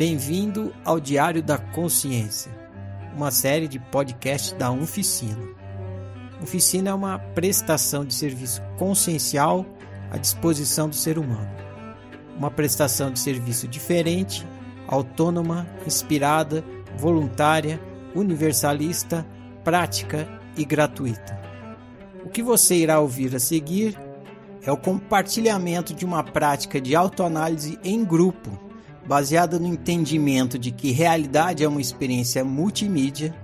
Bem-vindo ao Diário da Consciência, uma série de podcasts da Unficina. Unficina é uma prestação de serviço consciencial à disposição do ser humano. Uma prestação de serviço diferente, autônoma, inspirada, voluntária, universalista, prática e gratuita. O que você irá ouvir a seguir é o compartilhamento de uma prática de autoanálise em grupo, baseada no entendimento de que realidade é uma experiência multimídia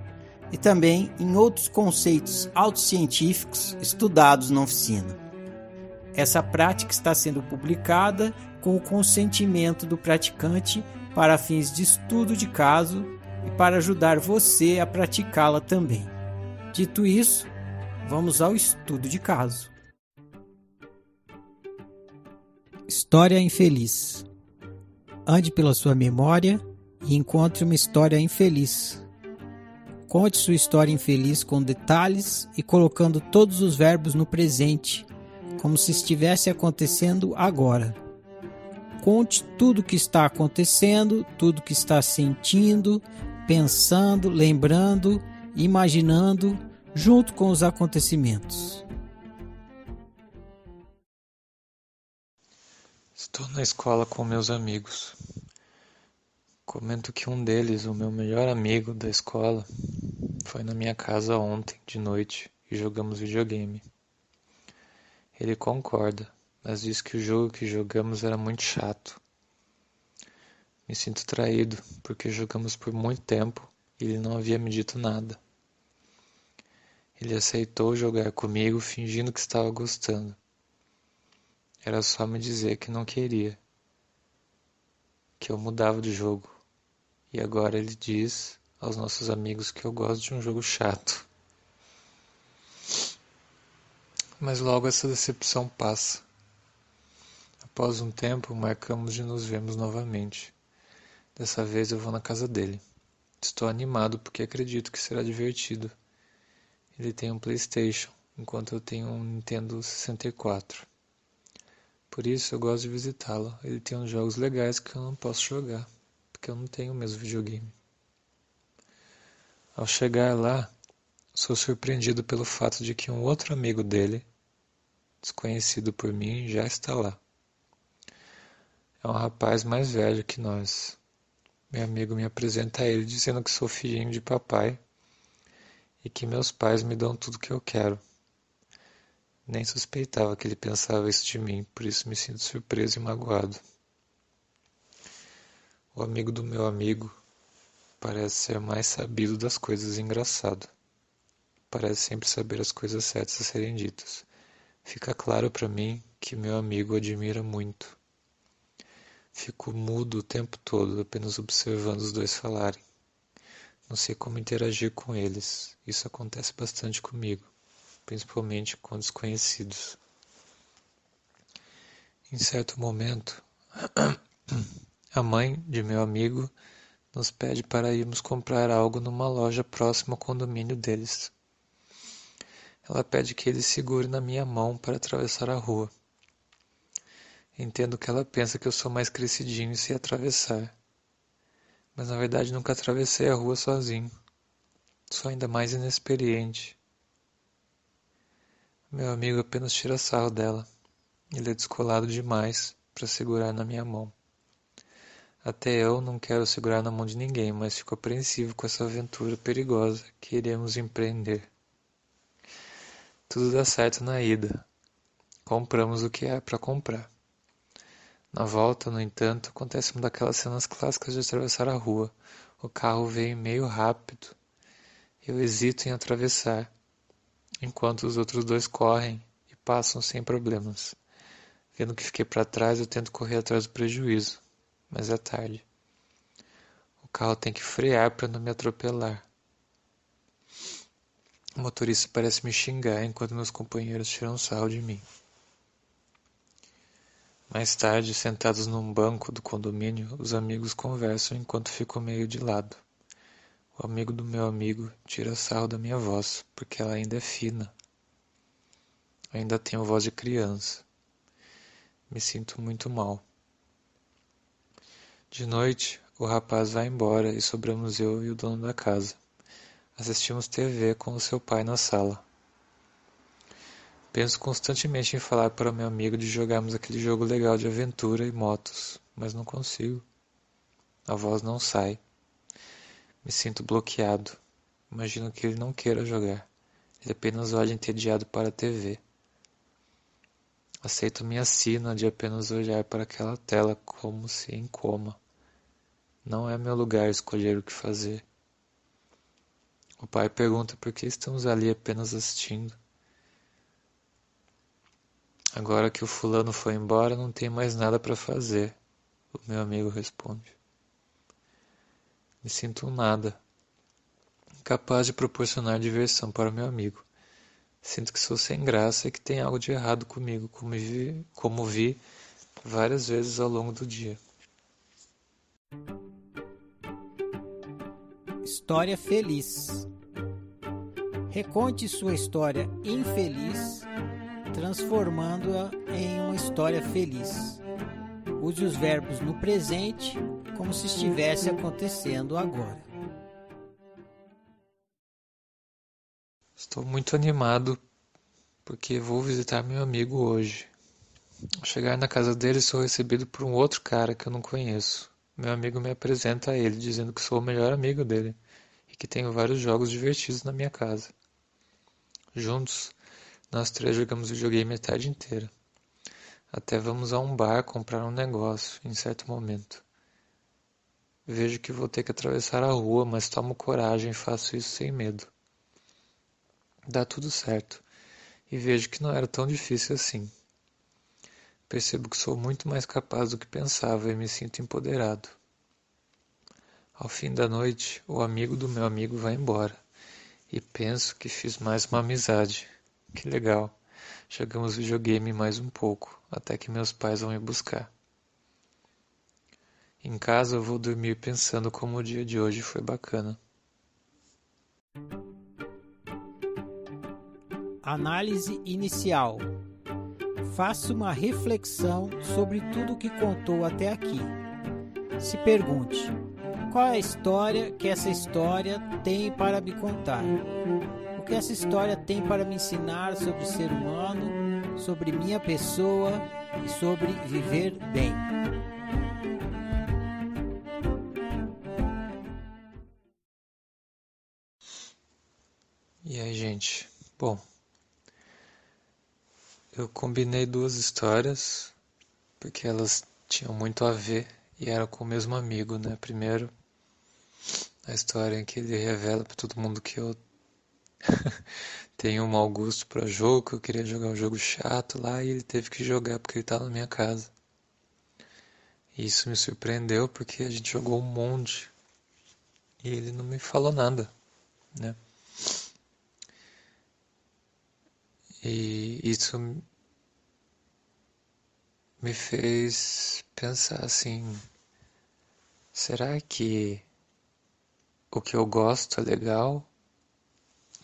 e também em outros conceitos autocientíficos estudados na oficina. Essa prática está sendo publicada com o consentimento do praticante para fins de estudo de caso e para ajudar você a praticá-la também. Dito isso, vamos ao estudo de caso. História infeliz. Ande pela sua memória e encontre uma história infeliz. Conte sua história infeliz com detalhes e colocando todos os verbos no presente, como se estivesse acontecendo agora. Conte tudo o que está acontecendo, tudo que está sentindo, pensando, lembrando, imaginando, junto com os acontecimentos. Estou na escola com meus amigos. Comento que um deles, o meu melhor amigo da escola, foi na minha casa ontem de noite e jogamos videogame. Ele concorda, mas diz que o jogo que jogamos era muito chato. Me sinto traído porque jogamos por muito tempo e ele não havia me dito nada. Ele aceitou jogar comigo fingindo que estava gostando. Era só me dizer que não queria, que eu mudava de jogo. E agora ele diz aos nossos amigos que eu gosto de um jogo chato. Mas logo essa decepção passa. Após um tempo, marcamos de nos vermos novamente. Dessa vez eu vou na casa dele. Estou animado porque acredito que será divertido. Ele tem um PlayStation, enquanto eu tenho um Nintendo 64. Por isso eu gosto de visitá-lo. Ele tem uns jogos legais que eu não posso jogar, porque eu não tenho o mesmo videogame. Ao chegar lá, sou surpreendido pelo fato de que um outro amigo dele, desconhecido por mim, já está lá. É um rapaz mais velho que nós. Meu amigo me apresenta a ele dizendo que sou filhinho de papai e que meus pais me dão tudo que eu quero. Nem suspeitava que ele pensava isso de mim, por isso me sinto surpreso e magoado. O amigo do meu amigo parece ser mais sabido das coisas engraçado. Parece sempre saber as coisas certas a serem ditas. Fica claro para mim que meu amigo admira muito. Fico mudo o tempo todo, apenas observando os dois falarem. Não sei como interagir com eles. Isso acontece bastante comigo principalmente com desconhecidos. Em certo momento, a mãe de meu amigo nos pede para irmos comprar algo numa loja próxima ao condomínio deles. Ela pede que ele segure na minha mão para atravessar a rua. Entendo que ela pensa que eu sou mais crescidinho e sei atravessar. Mas na verdade nunca atravessei a rua sozinho. Sou ainda mais inexperiente. Meu amigo apenas tira sarro dela. Ele é descolado demais para segurar na minha mão. Até eu não quero segurar na mão de ninguém, mas fico apreensivo com essa aventura perigosa que iremos empreender. Tudo dá certo na ida. Compramos o que é para comprar. Na volta, no entanto, acontece uma daquelas cenas clássicas de atravessar a rua. O carro vem meio rápido. Eu hesito em atravessar enquanto os outros dois correm e passam sem problemas. Vendo que fiquei para trás, eu tento correr atrás do prejuízo, mas é tarde. O carro tem que frear para não me atropelar. O motorista parece me xingar enquanto meus companheiros tiram sarro de mim. Mais tarde, sentados num banco do condomínio, os amigos conversam enquanto fico meio de lado. O amigo do meu amigo tira sarro da minha voz, porque ela ainda é fina. Ainda tenho voz de criança. Me sinto muito mal. De noite, o rapaz vai embora e sobramos eu e o dono da casa. Assistimos TV com o seu pai na sala. Penso constantemente em falar para o meu amigo de jogarmos aquele jogo legal de aventura e motos, mas não consigo. A voz não sai. Me sinto bloqueado. Imagino que ele não queira jogar. Ele apenas olha entediado para a TV. Aceito minha sina de apenas olhar para aquela tela como se em coma. Não é meu lugar escolher o que fazer. O pai pergunta por que estamos ali apenas assistindo. Agora que o fulano foi embora, não tem mais nada para fazer, o meu amigo responde. Me sinto um nada, incapaz de proporcionar diversão para meu amigo. Sinto que sou sem graça e que tem algo de errado comigo, como vi, como vi várias vezes ao longo do dia. História feliz. Reconte sua história infeliz, transformando-a em uma história feliz. Use os verbos no presente como se estivesse acontecendo agora. Estou muito animado porque vou visitar meu amigo hoje. Ao chegar na casa dele, sou recebido por um outro cara que eu não conheço. Meu amigo me apresenta a ele, dizendo que sou o melhor amigo dele e que tenho vários jogos divertidos na minha casa. Juntos, nós três jogamos videogame a tarde inteira. Até vamos a um bar comprar um negócio em certo momento. Vejo que vou ter que atravessar a rua, mas tomo coragem e faço isso sem medo. Dá tudo certo, e vejo que não era tão difícil assim. Percebo que sou muito mais capaz do que pensava e me sinto empoderado. Ao fim da noite, o amigo do meu amigo vai embora, e penso que fiz mais uma amizade. Que legal! Jogamos videogame mais um pouco, até que meus pais vão me buscar. Em casa eu vou dormir pensando como o dia de hoje foi bacana. Análise inicial. Faça uma reflexão sobre tudo que contou até aqui. Se pergunte: qual é a história que essa história tem para me contar? Que essa história tem para me ensinar sobre o ser humano, sobre minha pessoa e sobre viver bem? E aí, gente? Bom, eu combinei duas histórias porque elas tinham muito a ver e eram com o mesmo amigo, né? Primeiro, a história em que ele revela para todo mundo que eu tenho um mau gosto para jogo, que eu queria jogar um jogo chato lá e ele teve que jogar porque ele estava na minha casa. E isso me surpreendeu porque a gente jogou um monte e ele não me falou nada, né? E isso me fez pensar assim: será que o que eu gosto é legal?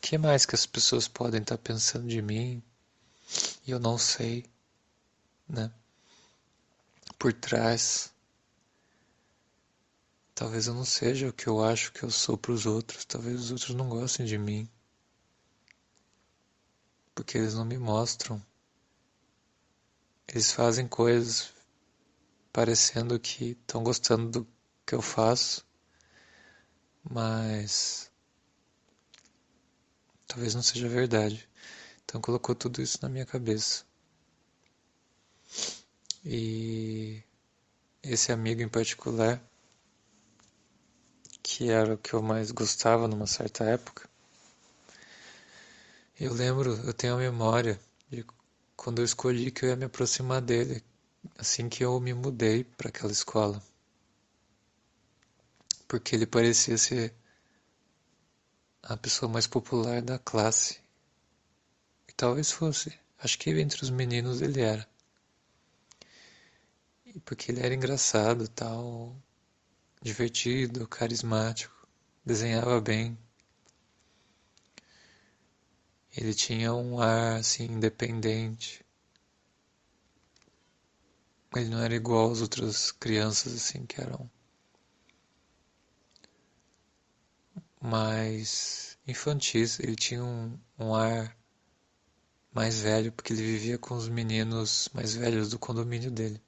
Que mais que as pessoas podem estar pensando de mim e eu não sei, né? Por trás. Talvez eu não seja o que eu acho que eu sou para os outros, talvez os outros não gostem de mim porque eles não me mostram. Eles fazem coisas parecendo que estão gostando do que eu faço, mas talvez não seja verdade. Então colocou tudo isso na minha cabeça. E esse amigo em particular, que era o que eu mais gostava numa certa época, eu lembro, eu tenho a memória de quando eu escolhi que eu ia me aproximar dele, assim que eu me mudei para aquela escola. Porque ele parecia ser a pessoa mais popular da classe. E talvez fosse. Acho que entre os meninos ele era. E porque ele era engraçado, tal, divertido, carismático, desenhava bem. Ele tinha um ar assim independente. Ele não era igual às outras crianças assim que eram mais infantis. Ele tinha um, um ar mais velho, porque ele vivia com os meninos mais velhos do condomínio dele.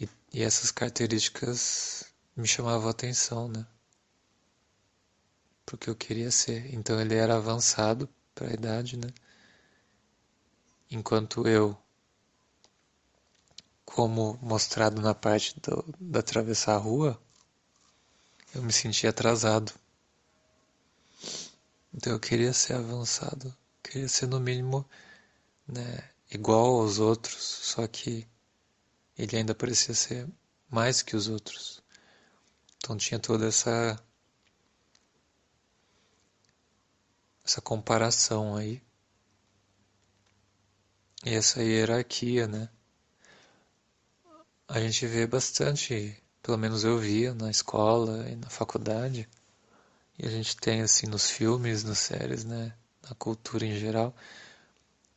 E, e essas características me chamavam a atenção, né? Porque eu queria ser. Então ele era avançado para a idade, né? Enquanto eu, como mostrado na parte do, da atravessar a rua, eu me sentia atrasado. Então eu queria ser avançado, queria ser no mínimo né, igual aos outros, só que ele ainda parecia ser mais que os outros. Então tinha toda essa essa comparação aí e essa hierarquia, né? A gente vê bastante, pelo menos eu via na escola e na faculdade e a gente tem assim nos filmes, nas séries, né, na cultura em geral,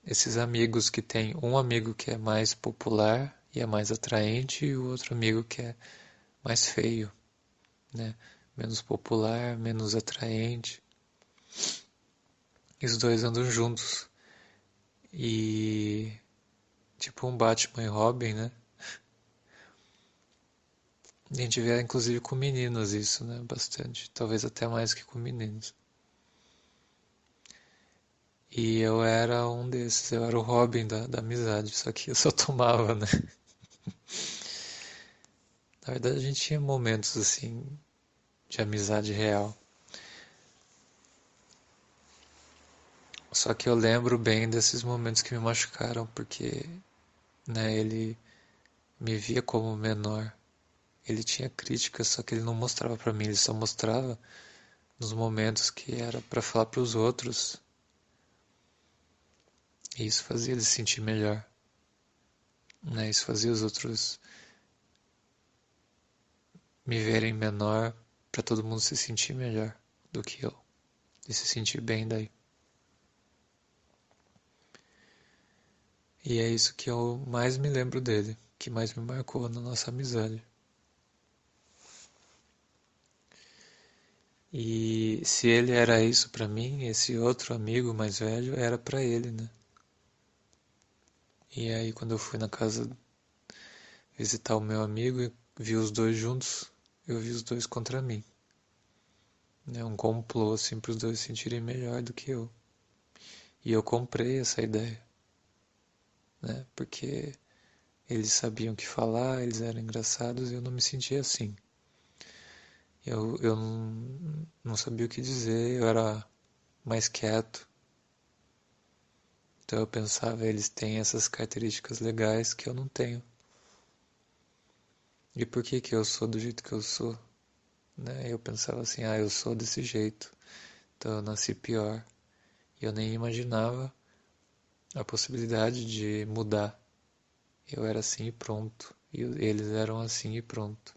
esses amigos que tem um amigo que é mais popular e é mais atraente e o outro amigo que é mais feio, né, menos popular, menos atraente. E os dois andam juntos. E tipo um Batman e Robin, né? A gente vê inclusive com meninos isso, né? Bastante. Talvez até mais que com meninos. E eu era um desses, eu era o Robin da, da amizade, só que eu só tomava, né? Na verdade a gente tinha momentos assim de amizade real. Só que eu lembro bem desses momentos que me machucaram, porque né, ele me via como menor ele tinha críticas, só que ele não mostrava para mim, ele só mostrava nos momentos que era para falar para os outros. E isso fazia ele se sentir melhor. Né? Isso fazia os outros me verem menor para todo mundo se sentir melhor do que eu e se sentir bem daí. E é isso que eu mais me lembro dele, que mais me marcou na nossa amizade. E se ele era isso para mim, esse outro amigo mais velho era para ele, né? E aí quando eu fui na casa visitar o meu amigo e vi os dois juntos, eu vi os dois contra mim. É um complô assim para os dois se sentirem melhor do que eu. E eu comprei essa ideia, né? Porque eles sabiam o que falar, eles eram engraçados e eu não me sentia assim. Eu, eu não, sabia o que dizer, eu era mais quieto. Então eu pensava, eles têm essas características legais que eu não tenho. E por que que eu sou do jeito que eu sou? Né? Eu pensava assim, ah, eu sou desse jeito, então eu nasci pior. E eu nem imaginava a possibilidade de mudar. Eu era assim e pronto, e eles eram assim e pronto.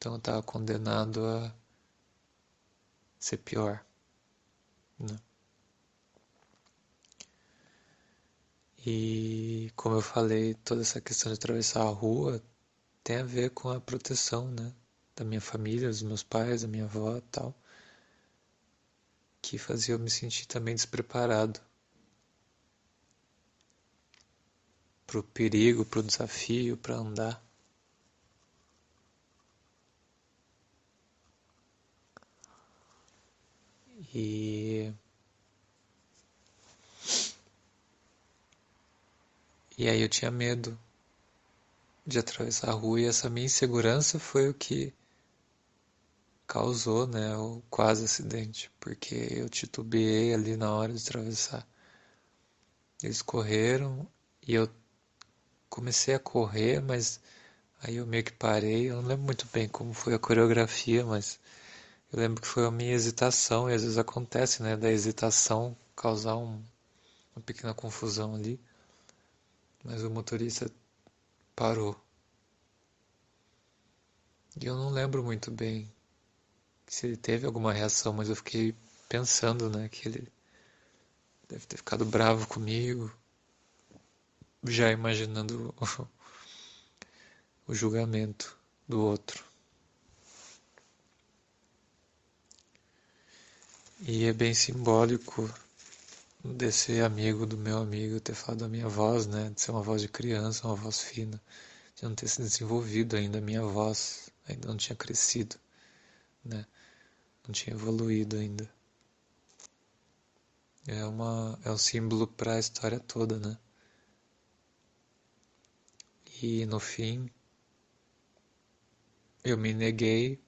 Então estava condenado a ser pior. Né? E como eu falei, toda essa questão de atravessar a rua tem a ver com a proteção, né? Da minha família, dos meus pais, da minha avó tal. Que fazia eu me sentir também despreparado pro perigo, pro desafio, para andar. E. E aí eu tinha medo de atravessar a rua e essa minha insegurança foi o que causou, né, o quase acidente, porque eu titubeei ali na hora de atravessar. Eles correram e eu comecei a correr, mas aí eu meio que parei. Eu não lembro muito bem como foi a coreografia, mas eu lembro que foi a minha hesitação, e às vezes acontece, né, da hesitação causar um, uma pequena confusão ali. Mas o motorista parou. E eu não lembro muito bem se ele teve alguma reação, mas eu fiquei pensando, né, que ele deve ter ficado bravo comigo, já imaginando o, o julgamento do outro. E é bem simbólico desse amigo do meu amigo ter falado da minha voz, né? De ser uma voz de criança, uma voz fina, de não ter se desenvolvido ainda a minha voz, ainda não tinha crescido, né? Não tinha evoluído ainda. É, uma, é um símbolo para a história toda, né? E no fim, eu me neguei,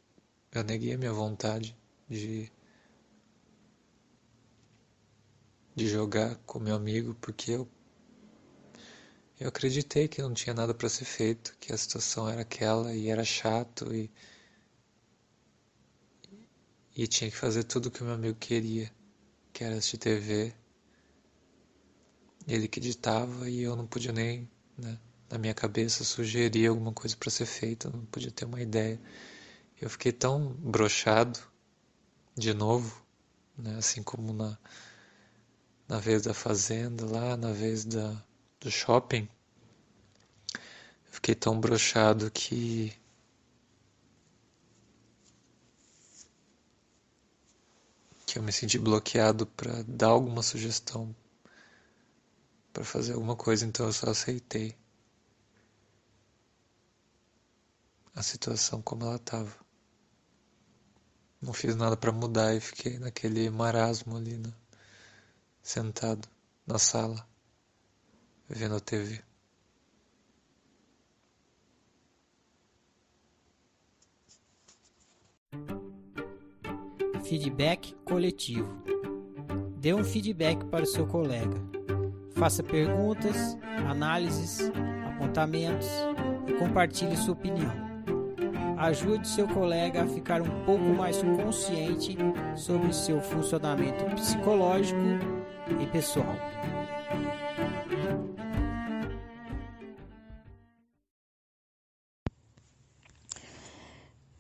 eu neguei a minha vontade de de jogar com meu amigo porque eu eu acreditei que não tinha nada para ser feito, que a situação era aquela e era chato e e tinha que fazer tudo o que o meu amigo queria, que era assistir TV. Ele que ditava e eu não podia nem, né, na minha cabeça sugerir alguma coisa para ser feita, não podia ter uma ideia. Eu fiquei tão brochado de novo, né, assim como na na vez da fazenda, lá na vez da, do shopping, eu fiquei tão brochado que que eu me senti bloqueado para dar alguma sugestão para fazer alguma coisa, então eu só aceitei a situação como ela estava. Não fiz nada para mudar e fiquei naquele marasmo ali, né? Sentado na sala, vendo TV. Feedback coletivo. Dê um feedback para o seu colega. Faça perguntas, análises, apontamentos e compartilhe sua opinião ajude seu colega a ficar um pouco mais consciente sobre seu funcionamento psicológico e pessoal.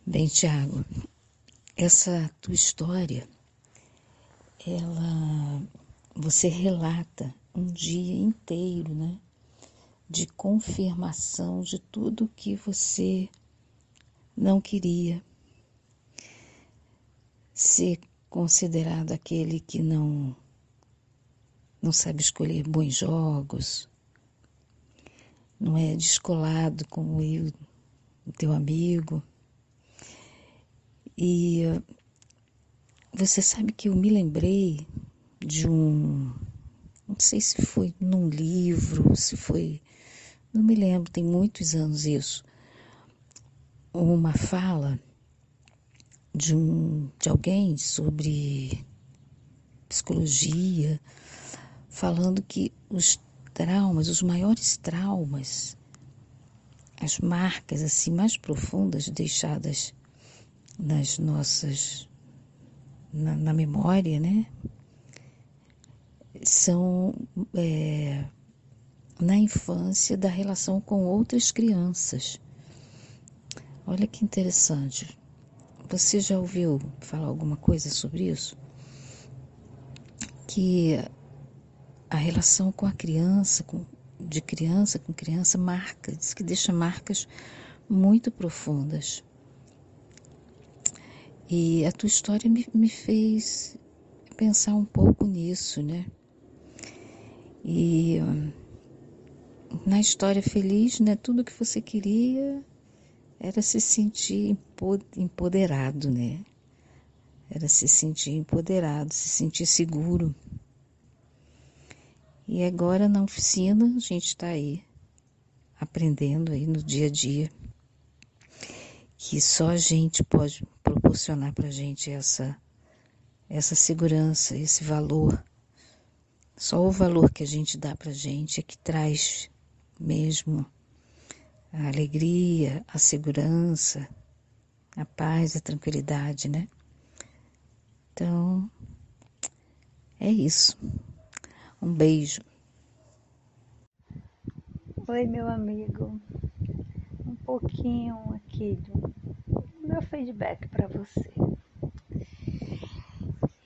Bem, Tiago, essa tua história, ela, você relata um dia inteiro, né, de confirmação de tudo que você não queria ser considerado aquele que não não sabe escolher bons jogos, não é descolado como eu, teu amigo. E você sabe que eu me lembrei de um, não sei se foi num livro, se foi, não me lembro, tem muitos anos isso, uma fala de, um, de alguém sobre psicologia, falando que os traumas, os maiores traumas, as marcas assim mais profundas deixadas nas nossas na, na memória, né, são é, na infância da relação com outras crianças. Olha que interessante. Você já ouviu falar alguma coisa sobre isso? Que a relação com a criança, com, de criança com criança, marca, diz que deixa marcas muito profundas. E a tua história me, me fez pensar um pouco nisso, né? E na história feliz, né? Tudo que você queria era se sentir empoderado, né? Era se sentir empoderado, se sentir seguro. E agora na oficina a gente está aí aprendendo aí no dia a dia que só a gente pode proporcionar para a gente essa essa segurança, esse valor. Só o valor que a gente dá para a gente é que traz mesmo a alegria, a segurança, a paz, a tranquilidade, né? Então, é isso. Um beijo. Oi, meu amigo. Um pouquinho aqui do meu feedback para você.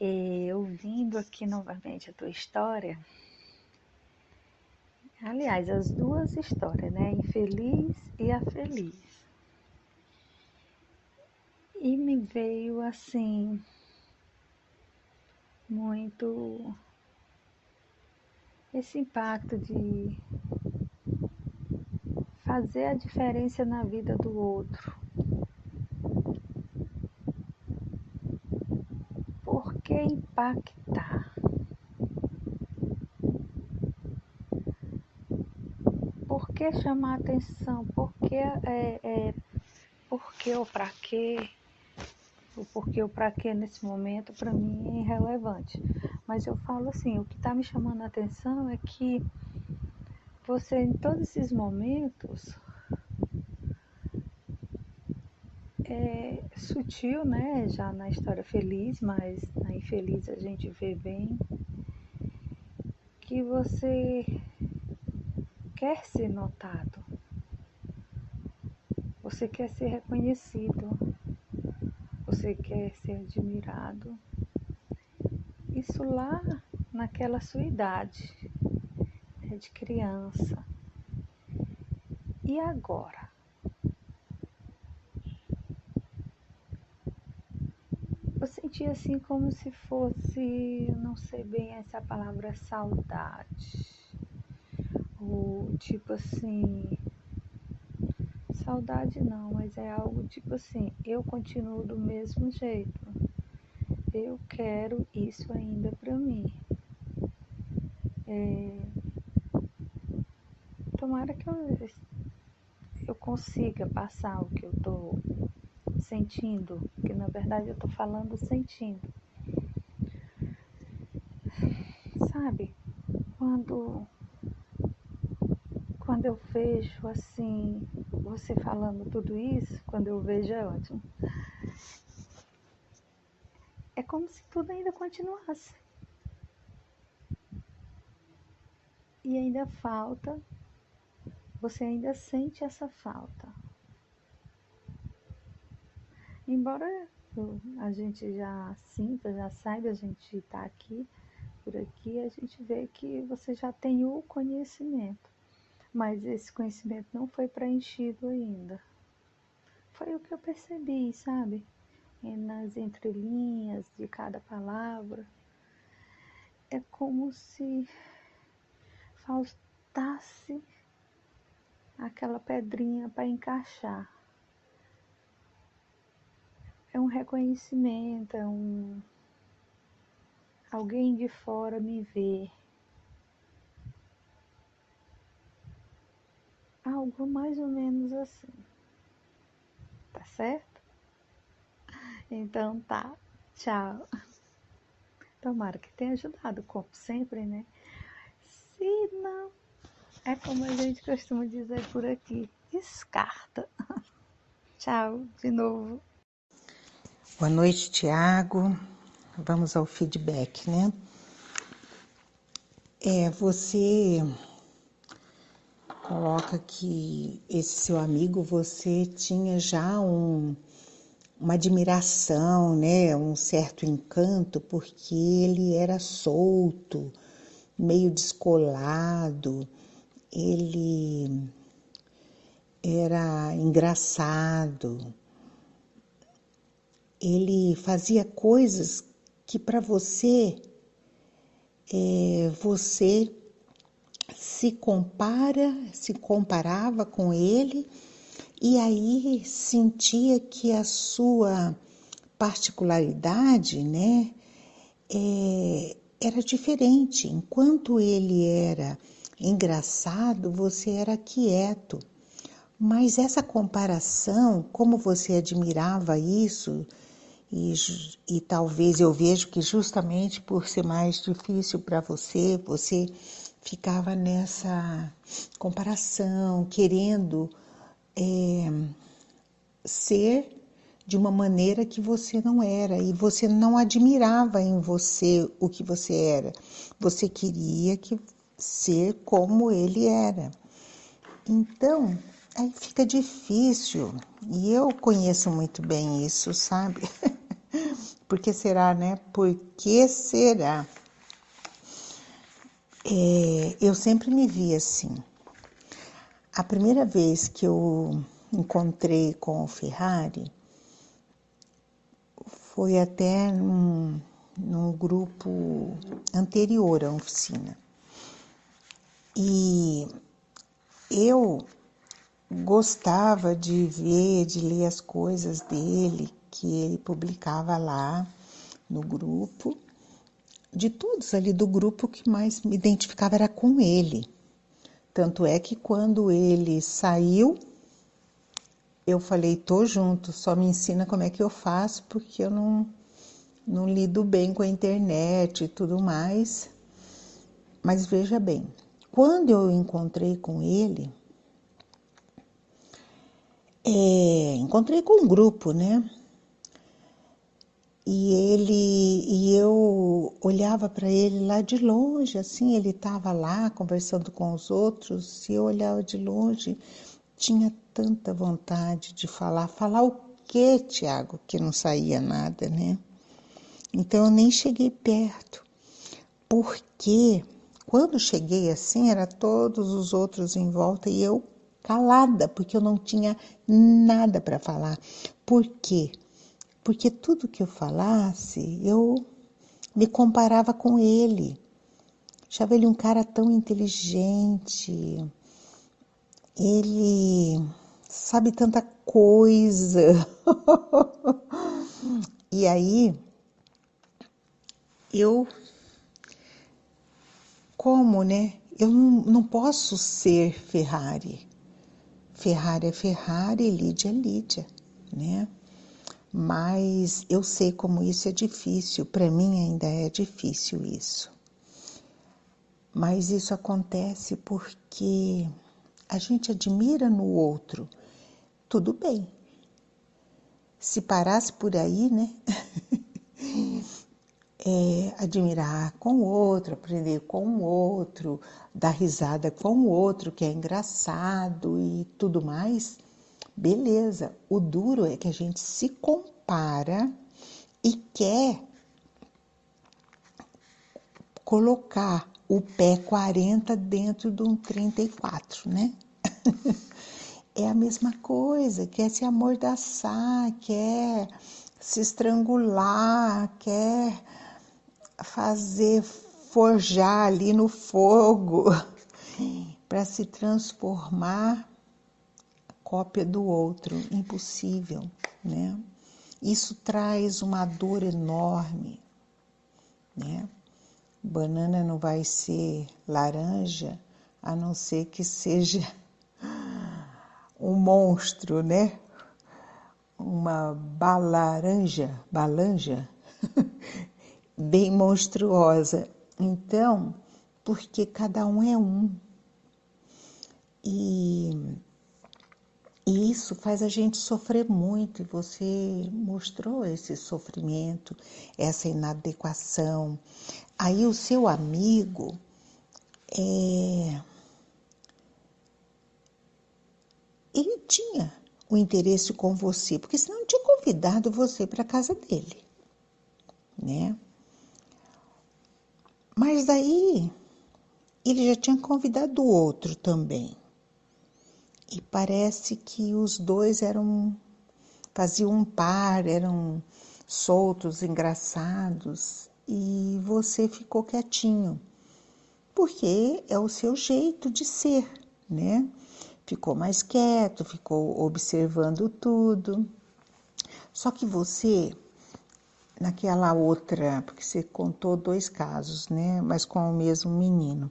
E, ouvindo aqui novamente a tua história, Aliás, as duas histórias, né? Infeliz e a feliz. E me veio assim muito esse impacto de fazer a diferença na vida do outro. Por que impactar? Por que chamar atenção? Por que, é, é, por que ou para quê? O porquê ou para quê nesse momento, para mim é irrelevante. Mas eu falo assim, o que está me chamando a atenção é que você em todos esses momentos é sutil, né? Já na história feliz, mas na infeliz a gente vê bem que você quer ser notado, você quer ser reconhecido, você quer ser admirado. Isso lá naquela sua idade, é de criança. E agora? Eu senti assim como se fosse, não sei bem essa palavra saudade. Ou tipo assim, saudade não, mas é algo tipo assim, eu continuo do mesmo jeito. Eu quero isso ainda para mim. É, tomara que eu, eu consiga passar o que eu tô sentindo, que na verdade eu tô falando sentindo. Sabe? Quando quando eu vejo assim, você falando tudo isso, quando eu vejo é ótimo. É como se tudo ainda continuasse. E ainda falta você ainda sente essa falta. Embora a gente já sinta, já saiba, a gente está aqui, por aqui, a gente vê que você já tem o conhecimento, mas esse conhecimento não foi preenchido ainda. Foi o que eu percebi, sabe? nas entrelinhas de cada palavra. É como se faltasse aquela pedrinha para encaixar. É um reconhecimento, é um alguém de fora me ver. Algo mais ou menos assim. Tá certo? Então tá. Tchau. Tomara que tenha ajudado, como sempre, né? Se não é como a gente costuma dizer por aqui, descarta. Tchau, de novo. Boa noite, Tiago. Vamos ao feedback, né? É, você coloca que esse seu amigo você tinha já um, uma admiração, né, um certo encanto, porque ele era solto, meio descolado, ele era engraçado, ele fazia coisas que para você é, você se compara, se comparava com ele e aí sentia que a sua particularidade, né, é, era diferente. Enquanto ele era engraçado, você era quieto. Mas essa comparação, como você admirava isso, e, e talvez eu vejo que justamente por ser mais difícil para você, você ficava nessa comparação, querendo é, ser de uma maneira que você não era e você não admirava em você o que você era. Você queria que ser como ele era. Então, aí fica difícil. E eu conheço muito bem isso, sabe? Por que será, né? Por que será? É, eu sempre me vi assim. A primeira vez que eu encontrei com o Ferrari foi até num, num grupo anterior à oficina. E eu gostava de ver, de ler as coisas dele que ele publicava lá no grupo. De todos ali do grupo, o que mais me identificava era com ele. Tanto é que quando ele saiu, eu falei, tô junto, só me ensina como é que eu faço, porque eu não, não lido bem com a internet e tudo mais. Mas veja bem, quando eu encontrei com ele, é, encontrei com um grupo, né? E ele e eu olhava para ele lá de longe, assim, ele estava lá conversando com os outros, e eu olhava de longe, tinha tanta vontade de falar, falar o quê, Tiago, que não saía nada, né? Então eu nem cheguei perto, porque quando cheguei assim, era todos os outros em volta e eu calada, porque eu não tinha nada para falar. Por quê? Porque tudo que eu falasse, eu me comparava com ele. Achava ele um cara tão inteligente. Ele sabe tanta coisa. e aí eu como, né? Eu não, não posso ser Ferrari. Ferrari é Ferrari, Lídia é Lídia, né? Mas eu sei como isso é difícil, para mim ainda é difícil isso. Mas isso acontece porque a gente admira no outro, tudo bem. Se parasse por aí, né? é, admirar com o outro, aprender com o outro, dar risada com o outro, que é engraçado e tudo mais, beleza. O duro é que a gente se compara e quer colocar o pé 40 dentro de um 34, né? é a mesma coisa, quer se amordaçar, quer se estrangular, quer fazer forjar ali no fogo para se transformar cópia do outro, impossível, né? Isso traz uma dor enorme, né? Banana não vai ser laranja, a não ser que seja um monstro, né? Uma balaranja, balanja, bem monstruosa. Então, porque cada um é um. E, e isso faz a gente sofrer muito, e você mostrou esse sofrimento, essa inadequação. Aí o seu amigo é, ele tinha o interesse com você, porque senão não tinha convidado você para a casa dele, né? Mas daí ele já tinha convidado outro também. E parece que os dois eram faziam um par, eram soltos, engraçados, e você ficou quietinho. Porque é o seu jeito de ser, né? Ficou mais quieto, ficou observando tudo. Só que você naquela outra, porque você contou dois casos, né? Mas com o mesmo menino,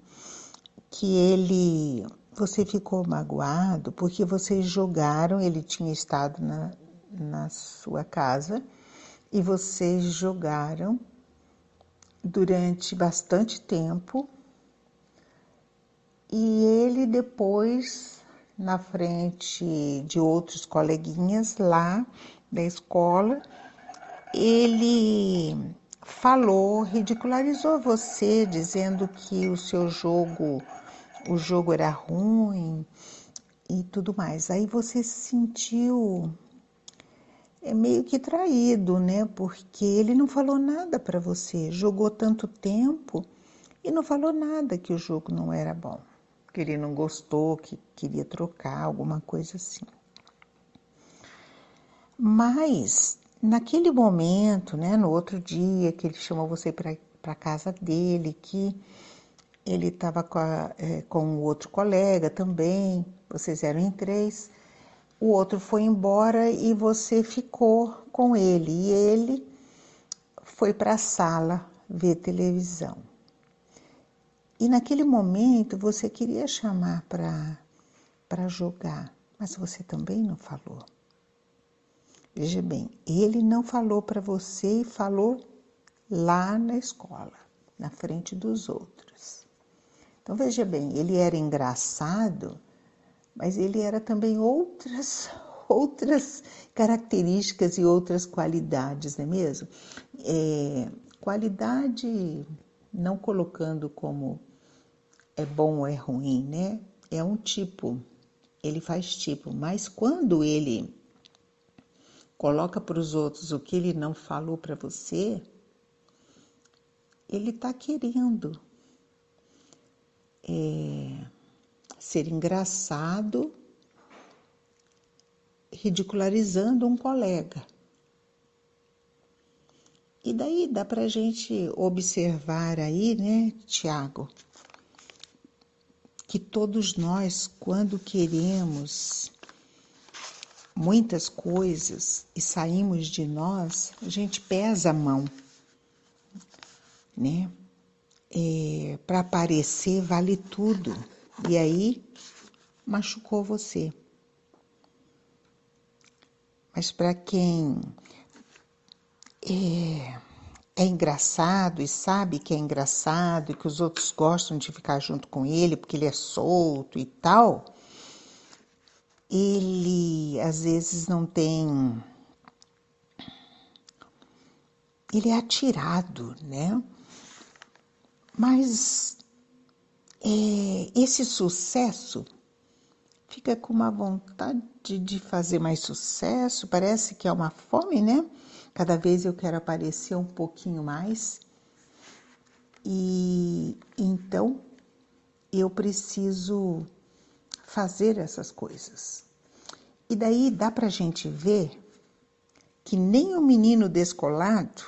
que ele, você ficou magoado porque vocês jogaram, ele tinha estado na, na sua casa e vocês jogaram durante bastante tempo e ele depois na frente de outros coleguinhas lá da escola ele falou, ridicularizou você, dizendo que o seu jogo, o jogo era ruim e tudo mais. Aí você se sentiu é meio que traído, né? Porque ele não falou nada para você, jogou tanto tempo e não falou nada que o jogo não era bom, que ele não gostou, que queria trocar, alguma coisa assim. Mas naquele momento, né, no outro dia que ele chamou você para casa dele, que ele estava com, é, com outro colega também, vocês eram em três, o outro foi embora e você ficou com ele, e ele foi para a sala ver televisão. E naquele momento você queria chamar para jogar, mas você também não falou. Veja bem, ele não falou para você e falou lá na escola, na frente dos outros. Então veja bem, ele era engraçado, mas ele era também outras outras características e outras qualidades, não é mesmo? É, qualidade, não colocando como é bom ou é ruim, né? É um tipo, ele faz tipo, mas quando ele coloca para os outros o que ele não falou para você, ele está querendo é, ser engraçado, ridicularizando um colega. E daí dá para a gente observar aí, né, Tiago, que todos nós, quando queremos muitas coisas e saímos de nós, a gente pesa a mão, né? É, para aparecer vale tudo. E aí machucou você. Mas para quem é, é engraçado e sabe que é engraçado e que os outros gostam de ficar junto com ele porque ele é solto e tal, ele às vezes não tem. Ele é atirado, né? Mas é, esse sucesso fica com uma vontade de fazer mais sucesso, parece que é uma fome, né? Cada vez eu quero aparecer um pouquinho mais. E então eu preciso fazer essas coisas. E daí dá para gente ver que nem o menino descolado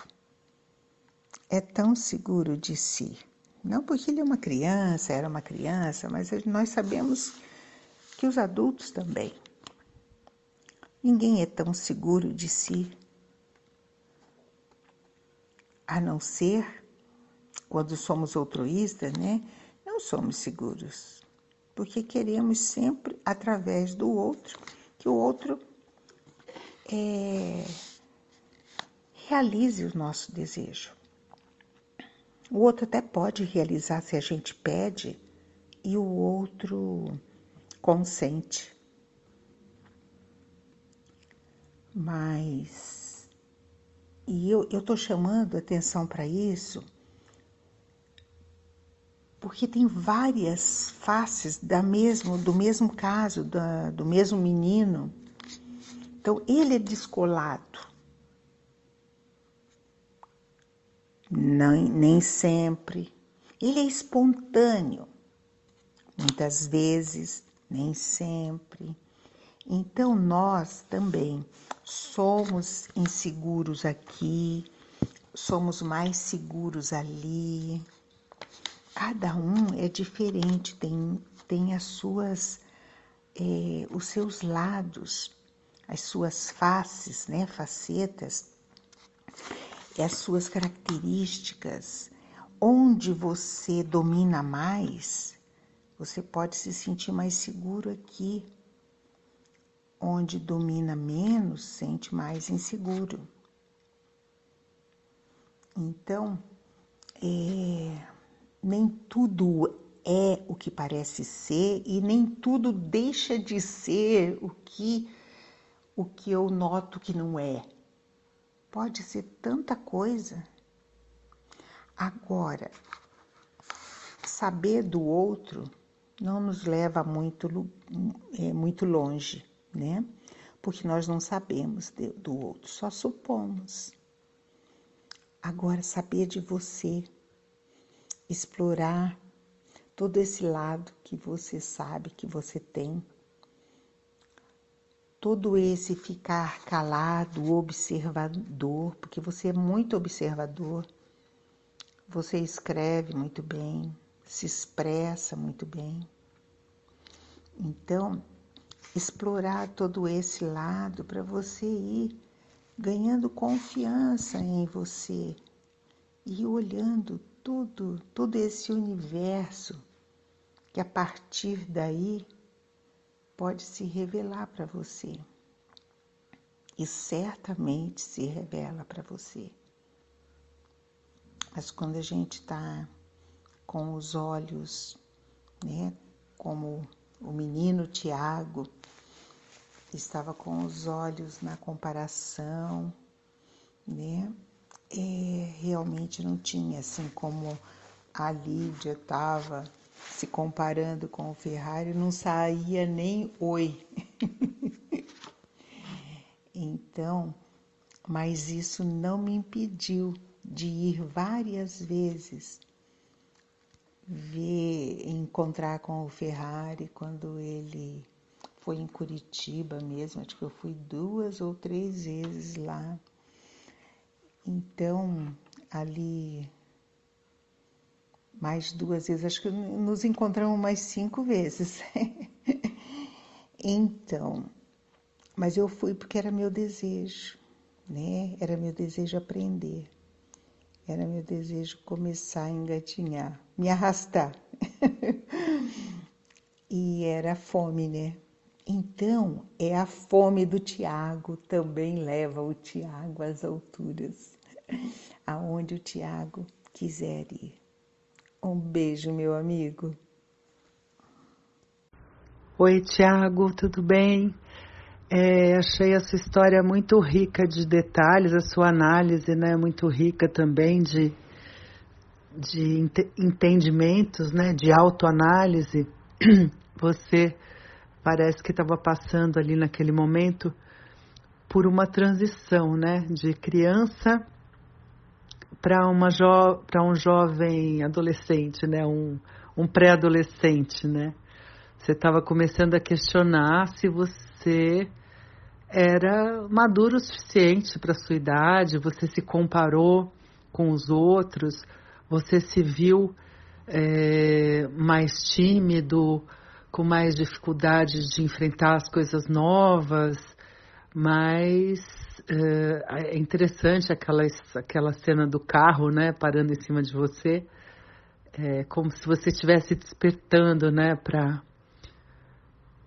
é tão seguro de si. Não porque ele é uma criança, era uma criança, mas nós sabemos que os adultos também. Ninguém é tão seguro de si, a não ser quando somos altruístas, né? Não somos seguros porque queremos sempre, através do outro, que o outro é, realize o nosso desejo. O outro até pode realizar se a gente pede e o outro consente. Mas, e eu estou chamando atenção para isso porque tem várias faces da mesmo, do mesmo caso, da, do mesmo menino. Então, ele é descolado. Não, nem sempre. Ele é espontâneo. Muitas vezes, nem sempre. Então, nós também somos inseguros aqui, somos mais seguros ali cada um é diferente, tem, tem as suas, é, os seus lados, as suas faces, né, facetas, as suas características. Onde você domina mais, você pode se sentir mais seguro aqui. Onde domina menos, sente mais inseguro. Então, é, nem tudo é o que parece ser e nem tudo deixa de ser o que o que eu noto que não é. Pode ser tanta coisa. Agora, saber do outro não nos leva muito, é, muito longe, né? Porque nós não sabemos do outro, só supomos. Agora, saber de você, explorar todo esse lado que você sabe que você tem, todo esse ficar calado, observador, porque você é muito observador, você escreve muito bem, se expressa muito bem. Então, explorar todo esse lado para você ir ganhando confiança em você e olhando tudo, todo esse universo que a partir daí pode se revelar para você. E certamente se revela para você. Mas quando a gente está com os olhos, né, como o menino Tiago estava com os olhos na comparação, né? É, realmente não tinha assim como a Lídia estava se comparando com o Ferrari, não saía nem oi. então, mas isso não me impediu de ir várias vezes ver, encontrar com o Ferrari quando ele foi em Curitiba mesmo, acho que eu fui duas ou três vezes lá. Então, ali mais duas vezes, acho que nos encontramos mais cinco vezes. então, mas eu fui porque era meu desejo, né? Era meu desejo aprender. Era meu desejo começar a engatinhar, me arrastar. e era fome, né? Então, é a fome do Tiago também leva o Tiago às alturas, aonde o Tiago quiser ir. Um beijo, meu amigo. Oi, Tiago, tudo bem? É, achei essa história muito rica de detalhes, a sua análise né, muito rica também de, de entendimentos, né, de autoanálise. Você parece que estava passando ali naquele momento por uma transição né, de criança para uma jo para um jovem adolescente, né, um, um pré-adolescente. Né? Você estava começando a questionar se você era maduro o suficiente para sua idade, você se comparou com os outros, você se viu é, mais tímido, com mais dificuldades de enfrentar as coisas novas, mas é, é interessante aquela, aquela cena do carro, né, parando em cima de você, é como se você estivesse despertando, né, para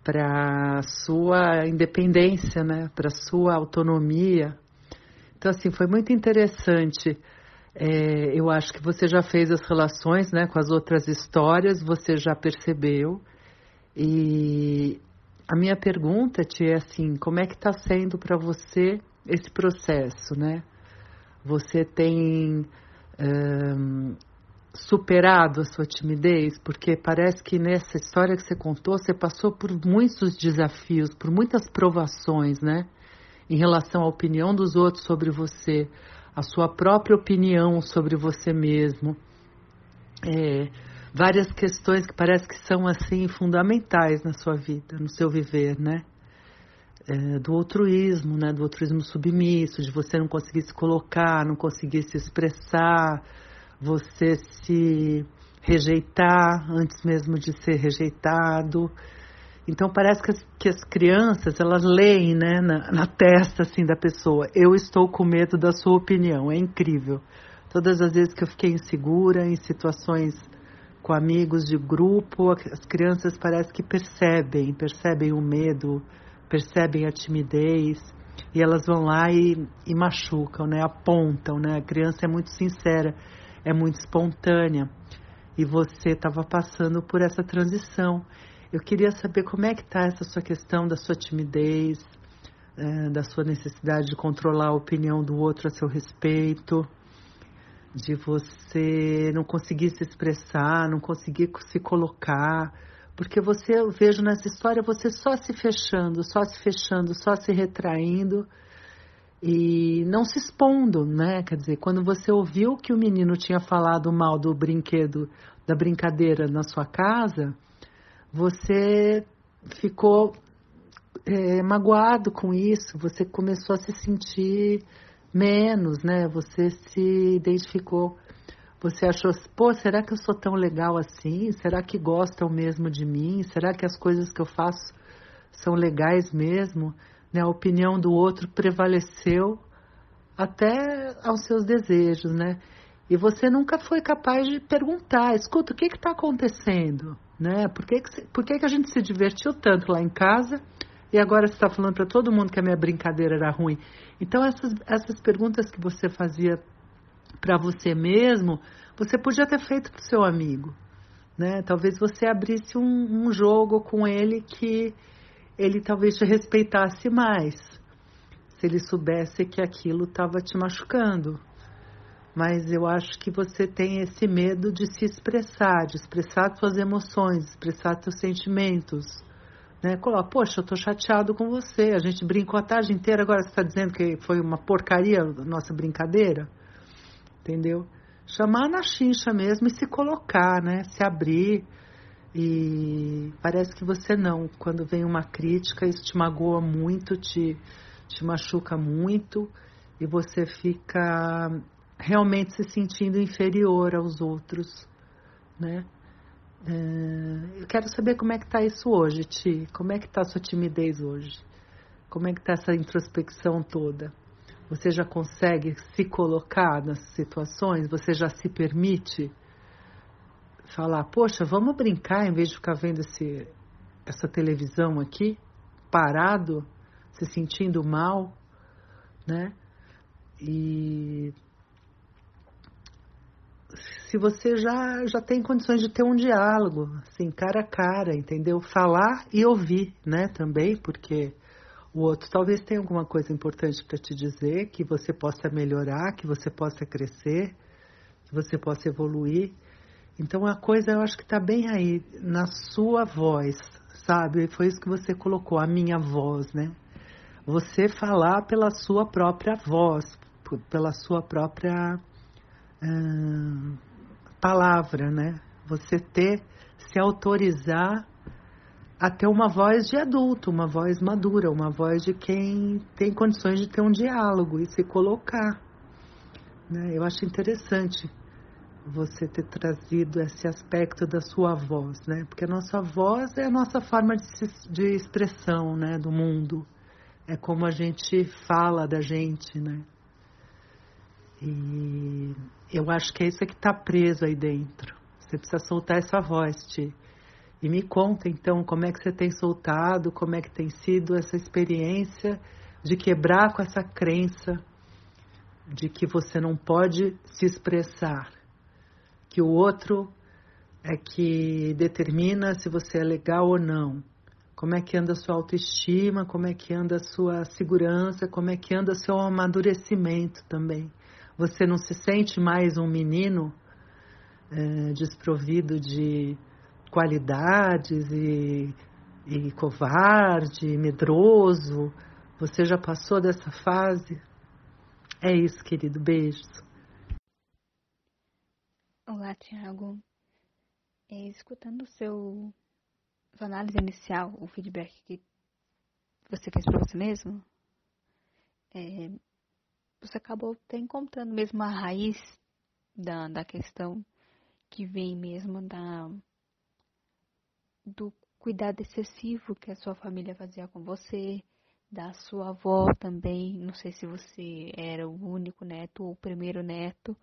para sua independência, né, para sua autonomia. Então assim foi muito interessante. É, eu acho que você já fez as relações, né, com as outras histórias, você já percebeu. E a minha pergunta é assim, como é que está sendo para você esse processo, né? Você tem um, superado a sua timidez? Porque parece que nessa história que você contou, você passou por muitos desafios, por muitas provações, né? Em relação à opinião dos outros sobre você, a sua própria opinião sobre você mesmo. É, várias questões que parece que são assim fundamentais na sua vida, no seu viver, né? É, do altruísmo, né? Do altruísmo submisso, de você não conseguir se colocar, não conseguir se expressar, você se rejeitar antes mesmo de ser rejeitado. Então parece que as, que as crianças elas leem né, na, na, testa assim da pessoa. Eu estou com medo da sua opinião. É incrível. Todas as vezes que eu fiquei insegura em situações com amigos de grupo, as crianças parece que percebem, percebem o medo, percebem a timidez e elas vão lá e, e machucam, né? Apontam, né? A criança é muito sincera é muito espontânea e você estava passando por essa transição. Eu queria saber como é que está essa sua questão da sua timidez, é, da sua necessidade de controlar a opinião do outro a seu respeito, de você não conseguir se expressar, não conseguir se colocar, porque você, eu vejo nessa história você só se fechando, só se fechando, só se retraindo e não se expondo, né? Quer dizer, quando você ouviu que o menino tinha falado mal do brinquedo, da brincadeira na sua casa, você ficou é, magoado com isso, você começou a se sentir menos, né? Você se identificou. Você achou, pô, será que eu sou tão legal assim? Será que gostam mesmo de mim? Será que as coisas que eu faço são legais mesmo? Né? A opinião do outro prevaleceu até aos seus desejos, né? E você nunca foi capaz de perguntar, escuta, o que está acontecendo? Né? Por, que, que, por que, que a gente se divertiu tanto lá em casa e agora você está falando para todo mundo que a minha brincadeira era ruim? Então, essas, essas perguntas que você fazia para você mesmo, você podia ter feito para o seu amigo. Né? Talvez você abrisse um, um jogo com ele que ele talvez te respeitasse mais, se ele soubesse que aquilo estava te machucando mas eu acho que você tem esse medo de se expressar, de expressar suas emoções, expressar seus sentimentos. Né? Coloca, poxa, eu estou chateado com você, a gente brincou a tarde inteira, agora você está dizendo que foi uma porcaria a nossa brincadeira? Entendeu? Chamar na chincha mesmo e se colocar, né? Se abrir. E parece que você não. Quando vem uma crítica, isso te magoa muito, te, te machuca muito e você fica realmente se sentindo inferior aos outros, né? É, eu quero saber como é que está isso hoje, Ti. Como é que está a sua timidez hoje? Como é que está essa introspecção toda? Você já consegue se colocar nas situações? Você já se permite falar, poxa, vamos brincar em vez de ficar vendo esse, essa televisão aqui, parado, se sentindo mal, né? E se você já, já tem condições de ter um diálogo, assim, cara a cara, entendeu? Falar e ouvir, né, também, porque o outro talvez tenha alguma coisa importante para te dizer, que você possa melhorar, que você possa crescer, que você possa evoluir. Então a coisa eu acho que está bem aí, na sua voz, sabe? Foi isso que você colocou, a minha voz, né? Você falar pela sua própria voz, pela sua própria palavra, né? Você ter, se autorizar a ter uma voz de adulto, uma voz madura, uma voz de quem tem condições de ter um diálogo e se colocar. Né? Eu acho interessante você ter trazido esse aspecto da sua voz, né? Porque a nossa voz é a nossa forma de, de expressão, né, do mundo. É como a gente fala da gente, né? E eu acho que é isso que está preso aí dentro. Você precisa soltar essa voz, Ti. E me conta então como é que você tem soltado, como é que tem sido essa experiência de quebrar com essa crença de que você não pode se expressar, que o outro é que determina se você é legal ou não. Como é que anda a sua autoestima, como é que anda a sua segurança, como é que anda seu amadurecimento também. Você não se sente mais um menino é, desprovido de qualidades e, e covarde, medroso. Você já passou dessa fase? É isso, querido. Beijos. Olá, Tiago. É, escutando o seu sua análise inicial, o feedback que você fez para você mesmo, é, você acabou até encontrando mesmo a raiz da, da questão que vem mesmo da do cuidado excessivo que a sua família fazia com você, da sua avó também. Não sei se você era o único neto ou o primeiro neto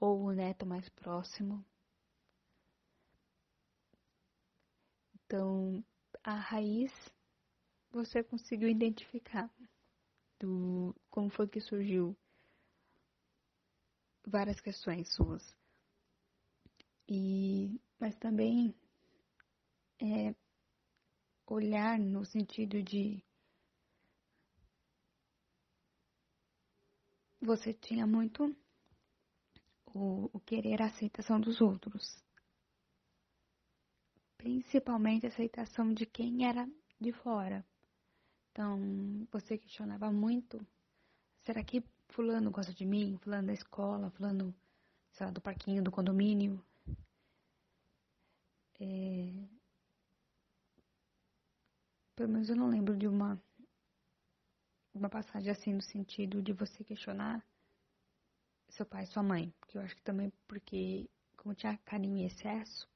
ou o neto mais próximo. Então, a raiz você conseguiu identificar do como foi que surgiu várias questões suas. E mas também é, olhar no sentido de você tinha muito o, o querer a aceitação dos outros. Principalmente a aceitação de quem era de fora. Então, você questionava muito: será que Fulano gosta de mim? Fulano da escola? Fulano, sei lá, do parquinho, do condomínio? É... pelo menos eu não lembro de uma uma passagem assim no sentido de você questionar seu pai e sua mãe, porque eu acho que também porque como tinha carinho em excesso,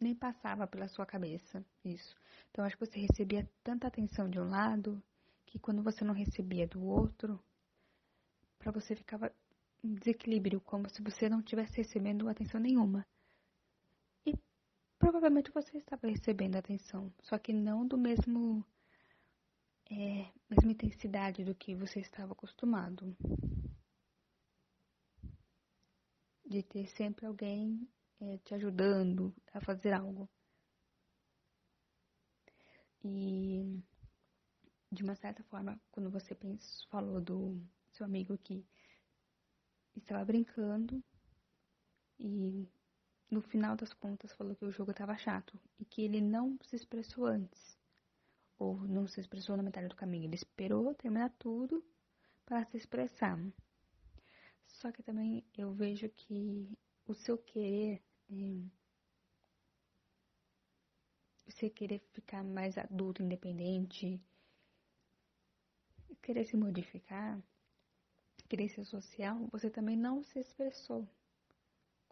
nem passava pela sua cabeça isso. Então acho que você recebia tanta atenção de um lado que quando você não recebia do outro, para você ficava um desequilíbrio, como se você não estivesse recebendo atenção nenhuma. Provavelmente você estava recebendo atenção, só que não do mesmo é, mesma intensidade do que você estava acostumado. De ter sempre alguém é, te ajudando a fazer algo. E de uma certa forma, quando você falou do seu amigo que estava brincando e no final das contas falou que o jogo estava chato e que ele não se expressou antes. Ou não se expressou na metade do caminho, ele esperou terminar tudo para se expressar. Só que também eu vejo que o seu querer é, você querer ficar mais adulto, independente, querer se modificar, querer ser social, você também não se expressou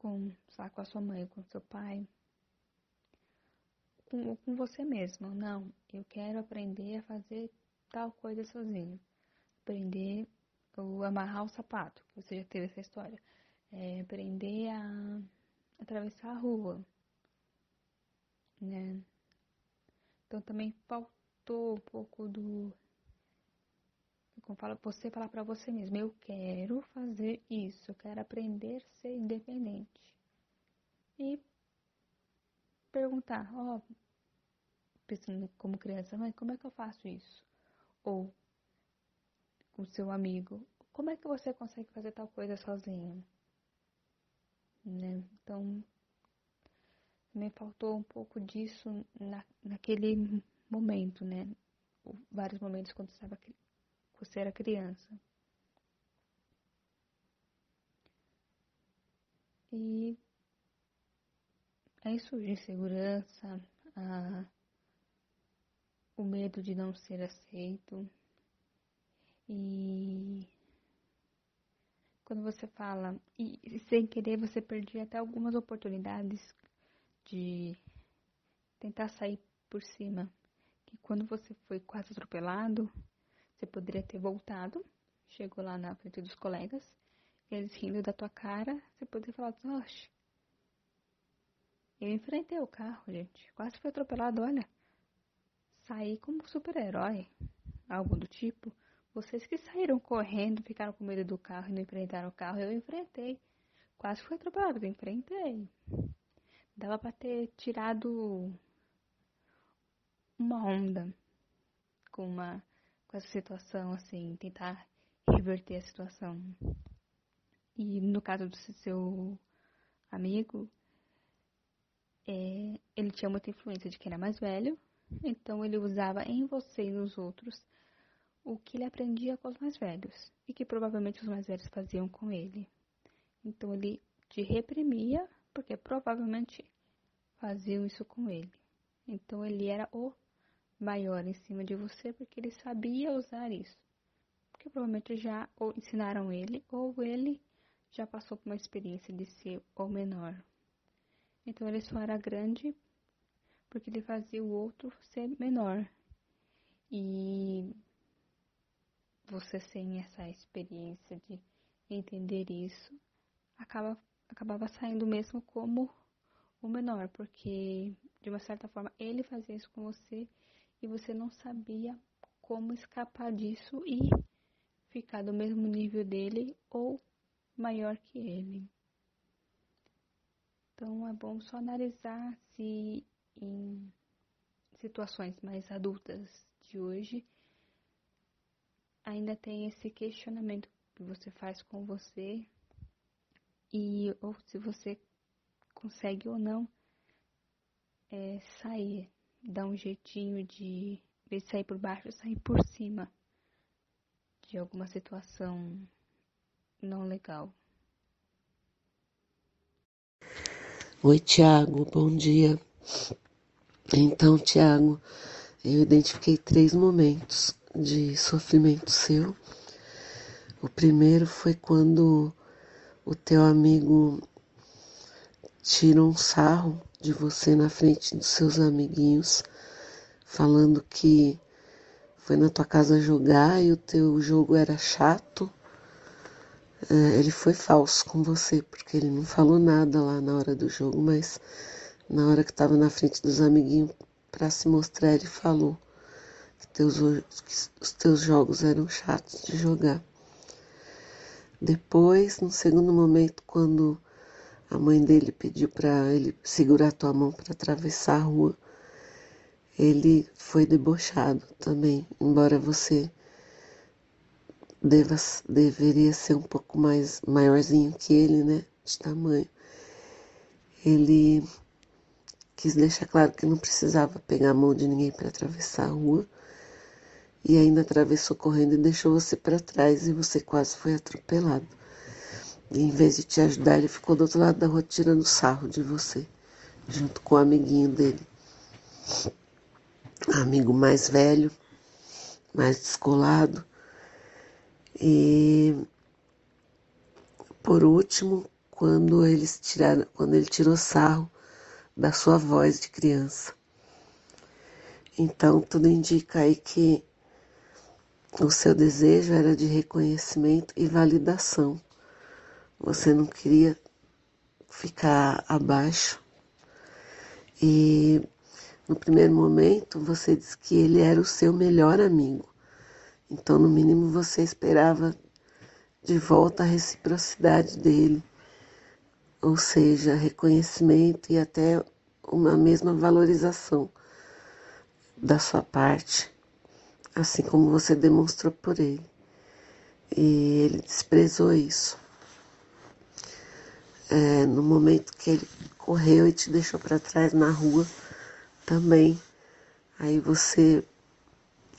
com, lá, com a sua mãe, com seu pai, com, com você mesmo. Não, eu quero aprender a fazer tal coisa sozinho. Aprender a amarrar o sapato, você já teve essa história. É, aprender a atravessar a rua, né? Então também faltou um pouco do como fala, você falar para você mesmo, eu quero fazer isso, eu quero aprender a ser independente. E perguntar, ó, oh, pensando como criança, mas como é que eu faço isso? Ou com seu amigo, como é que você consegue fazer tal coisa sozinho? Né? Então, me faltou um pouco disso na, naquele momento, né? Vários momentos quando estava, você era criança. E aí surge insegurança, a, o medo de não ser aceito. E quando você fala, e sem querer você perdia até algumas oportunidades de tentar sair por cima. Que quando você foi quase atropelado, você poderia ter voltado, chegou lá na frente dos colegas, eles rindo da tua cara, você poderia falar, oxe, eu enfrentei o carro, gente, quase foi atropelado, olha. Saí como super-herói, algo do tipo. Vocês que saíram correndo, ficaram com medo do carro e não enfrentaram o carro, eu enfrentei. Quase fui atropelado, eu enfrentei. Dava para ter tirado uma onda com uma com essa situação, assim, tentar reverter a situação. E no caso do seu amigo, é, ele tinha muita influência de quem era mais velho, então ele usava em você e nos outros o que ele aprendia com os mais velhos e que provavelmente os mais velhos faziam com ele. Então ele te reprimia porque provavelmente faziam isso com ele. Então ele era o maior em cima de você porque ele sabia usar isso. Porque provavelmente já ou ensinaram ele ou ele já passou por uma experiência de ser o menor. Então ele só era grande porque ele fazia o outro ser menor. E você sem essa experiência de entender isso, acaba, acabava saindo mesmo como o menor, porque de uma certa forma ele fazia isso com você e você não sabia como escapar disso e ficar do mesmo nível dele ou maior que ele. Então é bom só analisar se em situações mais adultas de hoje ainda tem esse questionamento que você faz com você e ou se você consegue ou não é, sair, dar um jeitinho de, de sair por baixo, sair por cima de alguma situação não legal. Oi, Tiago, bom dia. Então, Tiago, eu identifiquei três momentos de sofrimento seu. O primeiro foi quando o teu amigo tira um sarro de você na frente dos seus amiguinhos, falando que foi na tua casa jogar e o teu jogo era chato. É, ele foi falso com você, porque ele não falou nada lá na hora do jogo, mas na hora que estava na frente dos amiguinhos para se mostrar, ele falou que, teus, que os teus jogos eram chatos de jogar. Depois, no segundo momento, quando a mãe dele pediu para ele segurar tua mão para atravessar a rua, ele foi debochado também, embora você deva, deveria ser um pouco mais maiorzinho que ele, né, de tamanho. Ele quis deixar claro que não precisava pegar a mão de ninguém para atravessar a rua e ainda atravessou correndo e deixou você para trás e você quase foi atropelado. Em vez de te ajudar, ele ficou do outro lado da rua tirando sarro de você, junto com o amiguinho dele. Amigo mais velho, mais descolado. E por último, quando eles tiraram, quando ele tirou sarro da sua voz de criança. Então, tudo indica aí que o seu desejo era de reconhecimento e validação. Você não queria ficar abaixo. E no primeiro momento você disse que ele era o seu melhor amigo. Então, no mínimo, você esperava de volta a reciprocidade dele ou seja, reconhecimento e até uma mesma valorização da sua parte, assim como você demonstrou por ele. E ele desprezou isso. É, no momento que ele correu e te deixou para trás na rua, também, aí você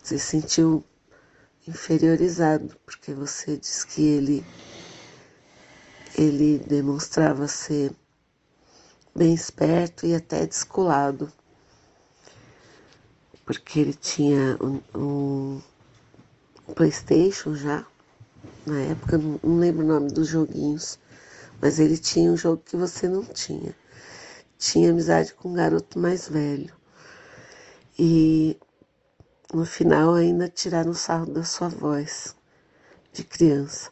se sentiu inferiorizado, porque você disse que ele ele demonstrava ser bem esperto e até descolado, porque ele tinha um, um PlayStation já, na época, não, não lembro o nome dos joguinhos, mas ele tinha um jogo que você não tinha. Tinha amizade com um garoto mais velho. E no final ainda tiraram o sarro da sua voz de criança.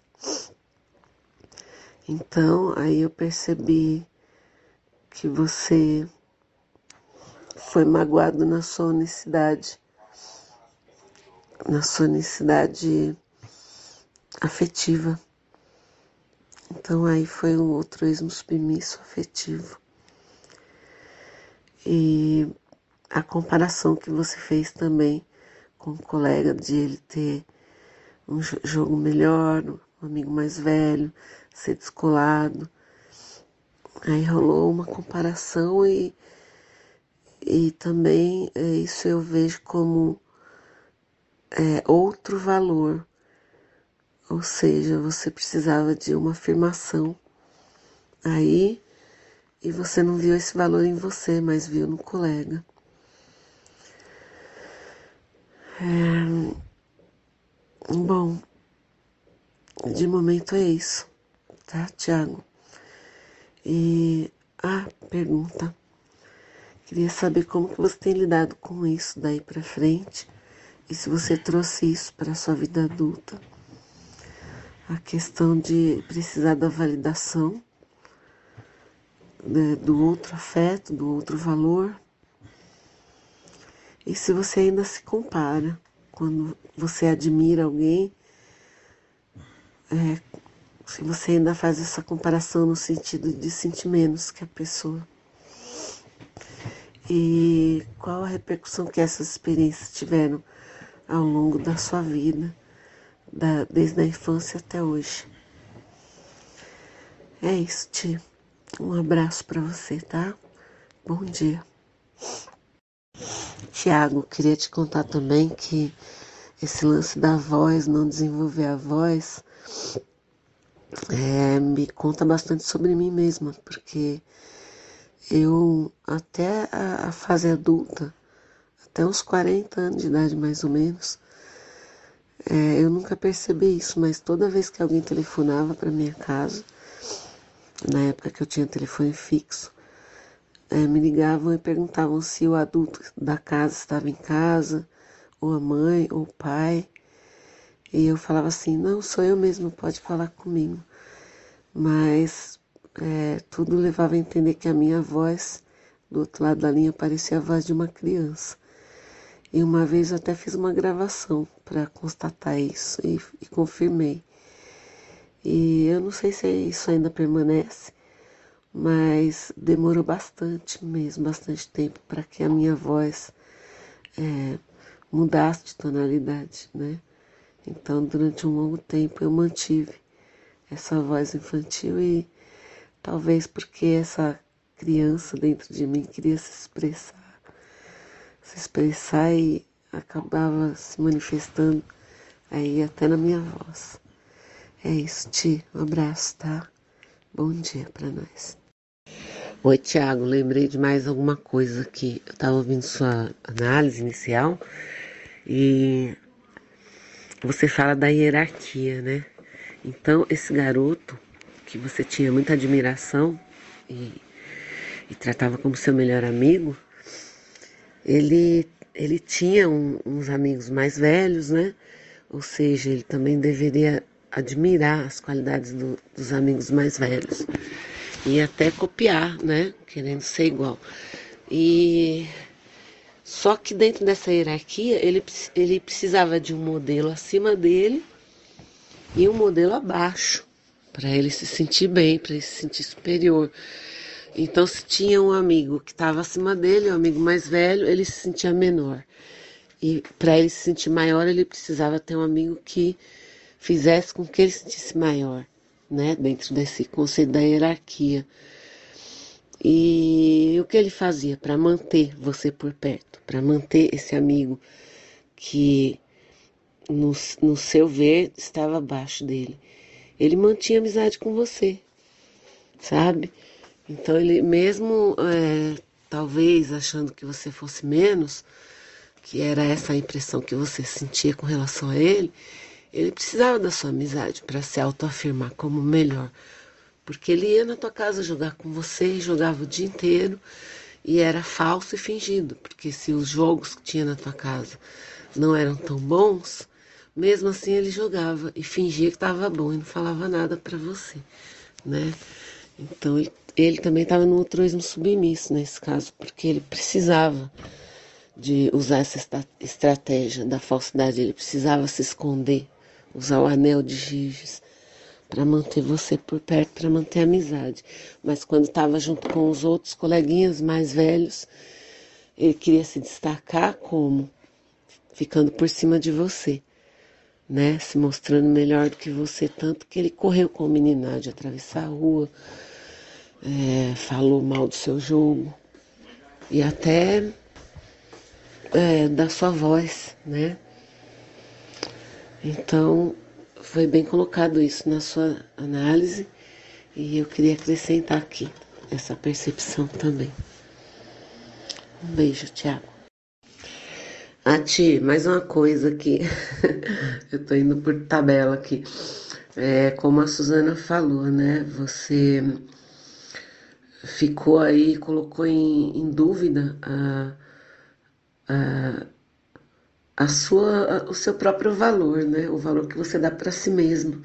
Então, aí eu percebi que você foi magoado na sua honestidade, na sua honestidade afetiva. Então aí foi um altruísmo submisso afetivo. E a comparação que você fez também com o colega de ele ter um jogo melhor, um amigo mais velho, ser descolado. Aí rolou uma comparação e, e também é, isso eu vejo como é, outro valor. Ou seja, você precisava de uma afirmação aí e você não viu esse valor em você, mas viu no colega. É, bom, de momento é isso tá, Tiago? E a pergunta, queria saber como que você tem lidado com isso daí para frente e se você trouxe isso para sua vida adulta. A questão de precisar da validação né, do outro afeto, do outro valor. E se você ainda se compara, quando você admira alguém, é, se você ainda faz essa comparação no sentido de sentir menos que a pessoa. E qual a repercussão que essas experiências tiveram ao longo da sua vida, da, desde a infância até hoje. É isso, tia. Um abraço para você, tá? Bom dia. Tiago, queria te contar também que esse lance da voz, não desenvolver a voz, é, me conta bastante sobre mim mesma, porque eu até a, a fase adulta, até uns 40 anos de idade mais ou menos, é, eu nunca percebi isso, mas toda vez que alguém telefonava para minha casa, na época que eu tinha telefone fixo, é, me ligavam e perguntavam se o adulto da casa estava em casa, ou a mãe, ou o pai. E eu falava assim: não, sou eu mesmo, pode falar comigo. Mas é, tudo levava a entender que a minha voz, do outro lado da linha, parecia a voz de uma criança. E uma vez eu até fiz uma gravação para constatar isso e, e confirmei. E eu não sei se isso ainda permanece, mas demorou bastante mesmo, bastante tempo para que a minha voz é, mudasse de tonalidade, né? Então, durante um longo tempo eu mantive essa voz infantil e talvez porque essa criança dentro de mim queria se expressar, se expressar e acabava se manifestando aí até na minha voz. É isso, Ti. Um abraço, tá? Bom dia para nós. Oi, Tiago. Lembrei de mais alguma coisa aqui. Eu estava ouvindo sua análise inicial e você fala da hierarquia, né? Então, esse garoto que você tinha muita admiração e, e tratava como seu melhor amigo, ele, ele tinha um, uns amigos mais velhos, né? Ou seja, ele também deveria admirar as qualidades do, dos amigos mais velhos e até copiar, né? Querendo ser igual. E só que dentro dessa hierarquia ele, ele precisava de um modelo acima dele e um modelo abaixo para ele se sentir bem, para ele se sentir superior. Então, se tinha um amigo que estava acima dele, um amigo mais velho, ele se sentia menor. E para ele se sentir maior, ele precisava ter um amigo que fizesse com que ele se sentisse maior, né? Dentro desse conceito da hierarquia. E o que ele fazia para manter você por perto, para manter esse amigo que no, no seu ver estava abaixo dele? Ele mantinha amizade com você, sabe? Então ele mesmo é, talvez achando que você fosse menos, que era essa a impressão que você sentia com relação a ele, ele precisava da sua amizade para se autoafirmar como melhor. Porque ele ia na tua casa jogar com você e jogava o dia inteiro e era falso e fingido. Porque se os jogos que tinha na tua casa não eram tão bons, mesmo assim ele jogava e fingia que estava bom e não falava nada para você, né? Então ele, ele também estava no altruísmo submisso nesse caso, porque ele precisava de usar essa estratégia da falsidade, ele precisava se esconder usar o anel de Giges para manter você por perto, para manter a amizade. Mas quando estava junto com os outros coleguinhas mais velhos, ele queria se destacar como ficando por cima de você, né? Se mostrando melhor do que você, tanto que ele correu com o meninado de atravessar a rua, é, falou mal do seu jogo e até é, da sua voz, né? Então, foi bem colocado isso na sua análise e eu queria acrescentar aqui essa percepção também. Um beijo, Tiago. Ah, Ti, mais uma coisa aqui. eu tô indo por tabela aqui. É, como a Suzana falou, né? Você ficou aí, colocou em, em dúvida a, a a sua, o seu próprio valor, né? O valor que você dá para si mesmo.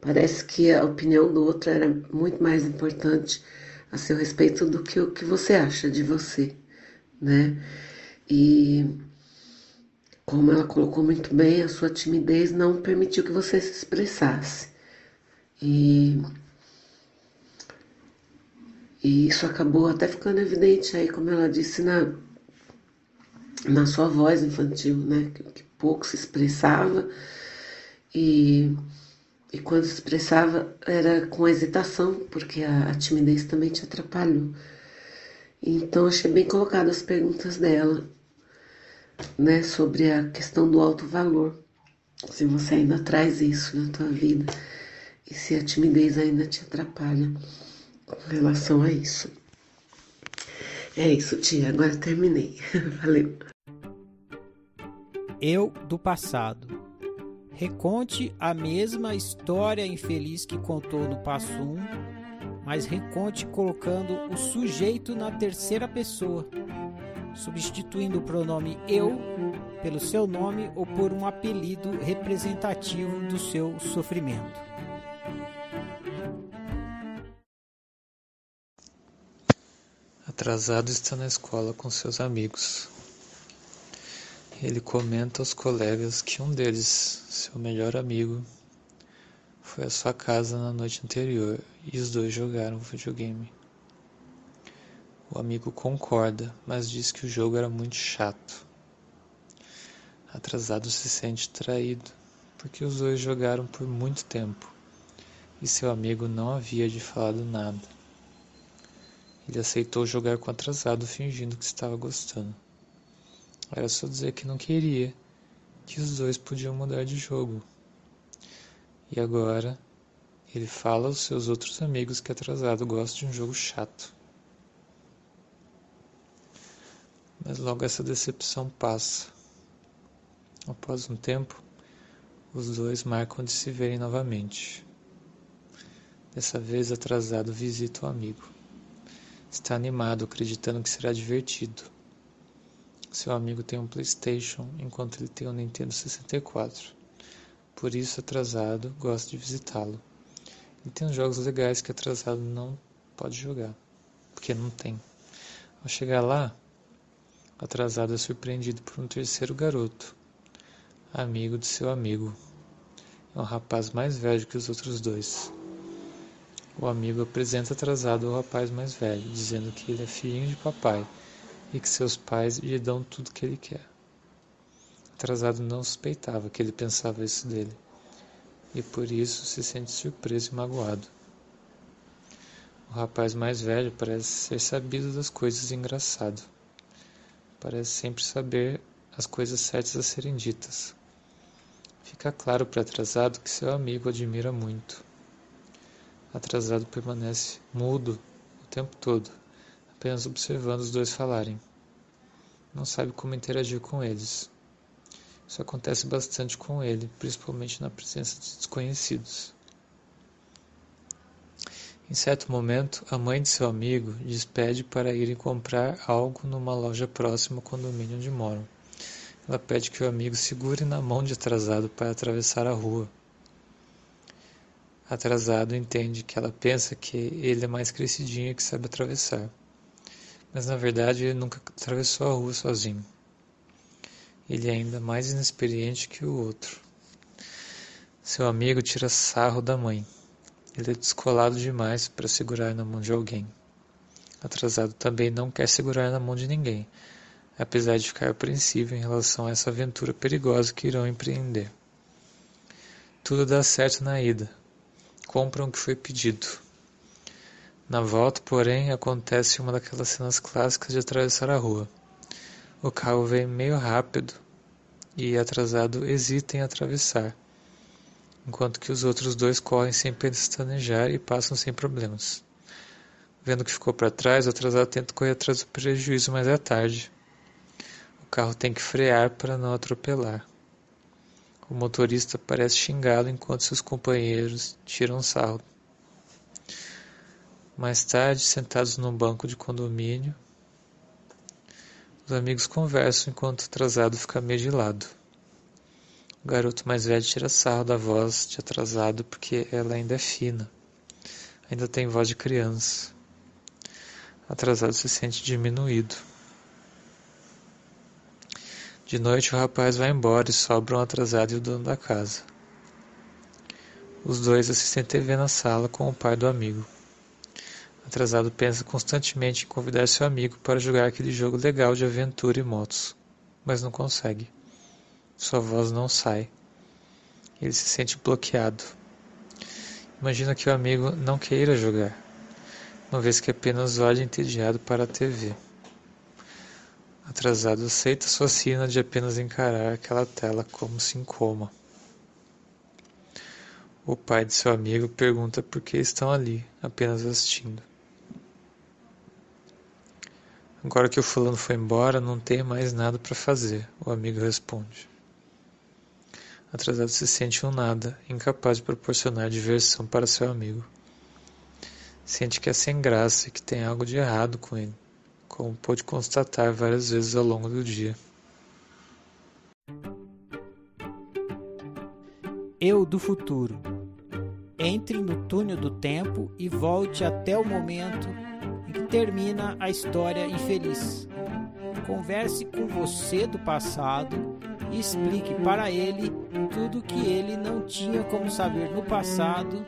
Parece que a opinião do outro era muito mais importante a seu respeito do que o que você acha de você, né? E como ela colocou muito bem, a sua timidez não permitiu que você se expressasse. E, e isso acabou até ficando evidente aí, como ela disse na na sua voz infantil, né? Que, que pouco se expressava e, e quando se expressava era com hesitação, porque a, a timidez também te atrapalhou. Então achei bem colocado as perguntas dela, né, sobre a questão do alto valor. Se você ainda traz isso na tua vida e se a timidez ainda te atrapalha com relação a isso. É isso, tia. Agora terminei. Valeu. Eu do passado. Reconte a mesma história infeliz que contou no passo 1, mas reconte colocando o sujeito na terceira pessoa, substituindo o pronome eu pelo seu nome ou por um apelido representativo do seu sofrimento. Atrasado está na escola com seus amigos. Ele comenta aos colegas que um deles, seu melhor amigo, foi à sua casa na noite anterior e os dois jogaram videogame. O amigo concorda, mas diz que o jogo era muito chato. Atrasado se sente traído, porque os dois jogaram por muito tempo e seu amigo não havia de falado nada. Ele aceitou jogar com atrasado fingindo que estava gostando. Era só dizer que não queria, que os dois podiam mudar de jogo. E agora ele fala aos seus outros amigos que atrasado gosta de um jogo chato. Mas logo essa decepção passa. Após um tempo, os dois marcam de se verem novamente. Dessa vez atrasado visita o amigo. Está animado, acreditando que será divertido. Seu amigo tem um PlayStation, enquanto ele tem um Nintendo 64. Por isso, atrasado gosta de visitá-lo. Ele tem uns jogos legais que atrasado não pode jogar, porque não tem. Ao chegar lá, atrasado é surpreendido por um terceiro garoto, amigo de seu amigo. É um rapaz mais velho que os outros dois. O amigo apresenta atrasado ao rapaz mais velho, dizendo que ele é filhinho de papai e que seus pais lhe dão tudo que ele quer. Atrasado não suspeitava que ele pensava isso dele, e por isso se sente surpreso e magoado. O rapaz mais velho parece ser sabido das coisas engraçado. Parece sempre saber as coisas certas a serem ditas. Fica claro para atrasado que seu amigo admira muito. Atrasado permanece mudo o tempo todo, apenas observando os dois falarem. Não sabe como interagir com eles. Isso acontece bastante com ele, principalmente na presença de desconhecidos. Em certo momento, a mãe de seu amigo despede para irem comprar algo numa loja próxima ao condomínio onde moram. Ela pede que o amigo segure na mão de atrasado para atravessar a rua. Atrasado entende que ela pensa que ele é mais crescidinho que sabe atravessar. Mas na verdade ele nunca atravessou a rua sozinho. Ele é ainda mais inexperiente que o outro. Seu amigo tira sarro da mãe. Ele é descolado demais para segurar na mão de alguém. Atrasado também não quer segurar na mão de ninguém, apesar de ficar apreensivo em relação a essa aventura perigosa que irão empreender. Tudo dá certo na ida, compram o que foi pedido. Na volta, porém, acontece uma daquelas cenas clássicas de atravessar a rua. O carro vem meio rápido e, atrasado, hesita em atravessar, enquanto que os outros dois correm sem pestanejar e passam sem problemas. Vendo que ficou para trás, o atrasado tenta correr atrás do prejuízo, mas é tarde. O carro tem que frear para não atropelar. O motorista parece xingá-lo enquanto seus companheiros tiram sarro. Mais tarde, sentados num banco de condomínio, os amigos conversam enquanto o atrasado fica meio de lado. O garoto mais velho tira sarro da voz de atrasado porque ela ainda é fina. Ainda tem voz de criança. Atrasado se sente diminuído. De noite o rapaz vai embora e sobra um atrasado e o dono da casa. Os dois assistem TV na sala com o pai do amigo. Atrasado pensa constantemente em convidar seu amigo para jogar aquele jogo legal de aventura e motos, mas não consegue. Sua voz não sai. Ele se sente bloqueado. Imagina que o amigo não queira jogar, uma vez que apenas olha entediado para a TV. Atrasado aceita sua sina de apenas encarar aquela tela como se em coma. O pai de seu amigo pergunta por que estão ali, apenas assistindo. Agora que o fulano foi embora, não tem mais nada para fazer, o amigo responde. Atrasado se sente um nada, incapaz de proporcionar diversão para seu amigo. Sente que é sem graça e que tem algo de errado com ele, como pôde constatar várias vezes ao longo do dia. Eu do futuro. Entre no túnel do tempo e volte até o momento em que termina a história infeliz. Converse com você do passado e explique para ele tudo que ele não tinha como saber no passado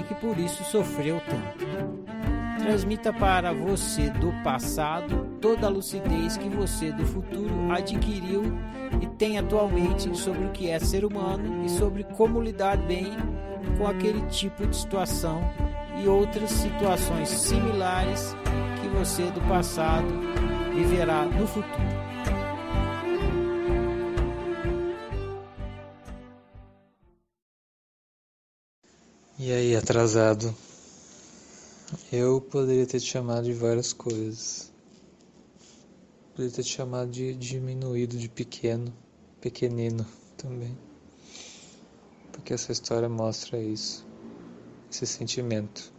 e que por isso sofreu tanto. Transmita para você do passado toda a lucidez que você do futuro adquiriu e tem atualmente sobre o que é ser humano e sobre como lidar bem com aquele tipo de situação e outras situações similares que você do passado viverá no futuro. E aí, atrasado? Eu poderia ter te chamado de várias coisas. Poderia ter te chamado de diminuído, de pequeno, pequenino também. Porque essa história mostra isso, esse sentimento.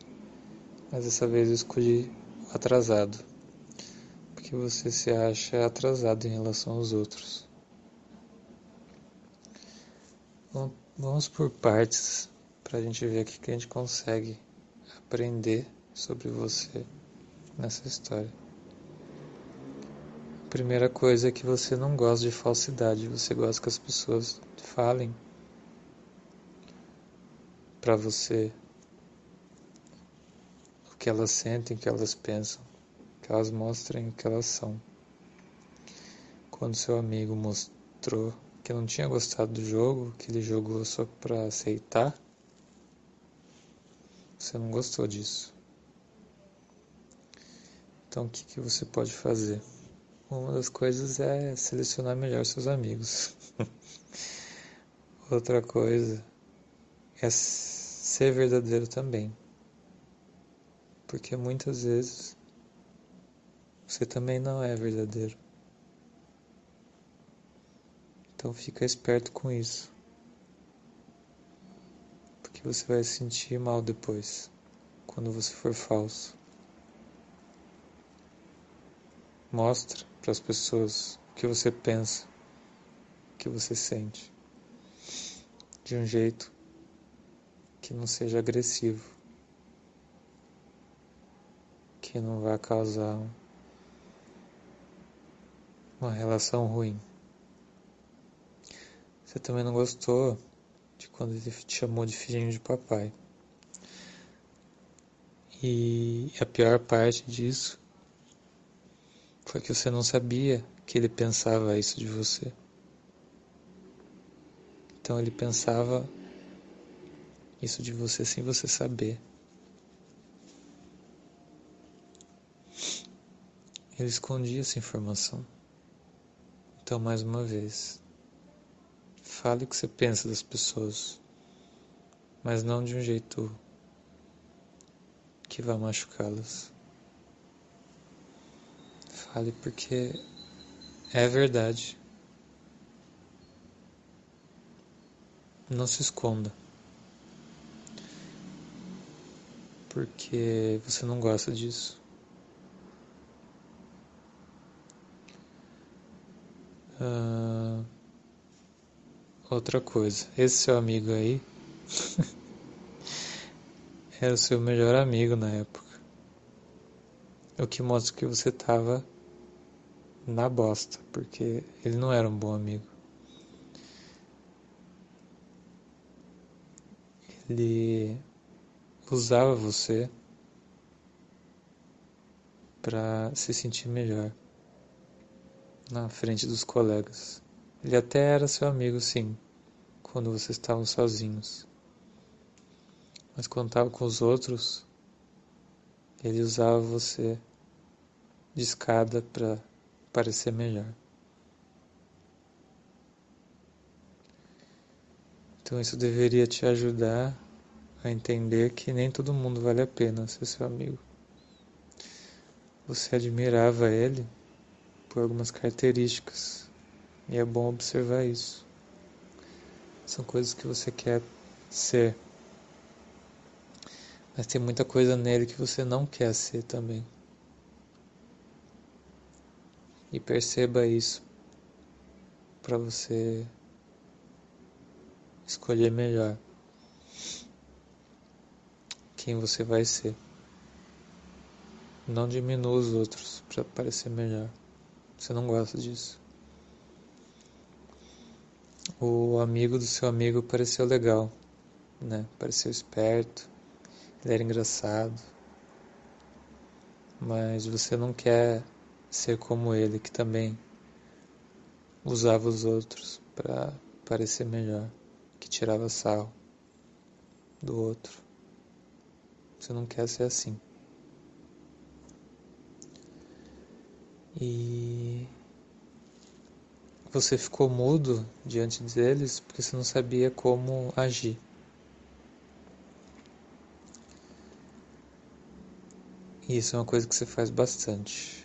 Mas dessa vez eu escolhi atrasado. Porque você se acha atrasado em relação aos outros. Vamos por partes para a gente ver o que a gente consegue aprender sobre você nessa história. A primeira coisa é que você não gosta de falsidade, você gosta que as pessoas falem para você o que elas sentem, o que elas pensam, que elas mostrem o que elas são. Quando seu amigo mostrou que não tinha gostado do jogo, que ele jogou só para aceitar, você não gostou disso. Então, o que, que você pode fazer? Uma das coisas é selecionar melhor seus amigos. Outra coisa é ser verdadeiro também. Porque muitas vezes você também não é verdadeiro. Então fica esperto com isso que você vai se sentir mal depois, quando você for falso. Mostre para as pessoas o que você pensa, o que você sente, de um jeito que não seja agressivo, que não vá causar uma relação ruim. Você também não gostou de quando ele te chamou de filhinho de papai. E a pior parte disso foi que você não sabia que ele pensava isso de você. Então ele pensava isso de você sem você saber. Ele escondia essa informação. Então, mais uma vez, Fale o que você pensa das pessoas, mas não de um jeito que vá machucá-las. Fale porque é verdade. Não se esconda. Porque você não gosta disso. Uh, Outra coisa, esse seu amigo aí era o seu melhor amigo na época. O que mostra que você tava na bosta, porque ele não era um bom amigo. Ele usava você para se sentir melhor na frente dos colegas. Ele até era seu amigo, sim, quando vocês estavam sozinhos. Mas quando estava com os outros, ele usava você de escada para parecer melhor. Então isso deveria te ajudar a entender que nem todo mundo vale a pena ser seu amigo. você admirava ele por algumas características. E é bom observar isso. São coisas que você quer ser. Mas tem muita coisa nele que você não quer ser também. E perceba isso para você escolher melhor quem você vai ser. Não diminua os outros para parecer melhor. Você não gosta disso. O amigo do seu amigo pareceu legal, né? Pareceu esperto, ele era engraçado. Mas você não quer ser como ele, que também usava os outros para parecer melhor, que tirava sal do outro. Você não quer ser assim. E você ficou mudo diante deles porque você não sabia como agir. E isso é uma coisa que você faz bastante.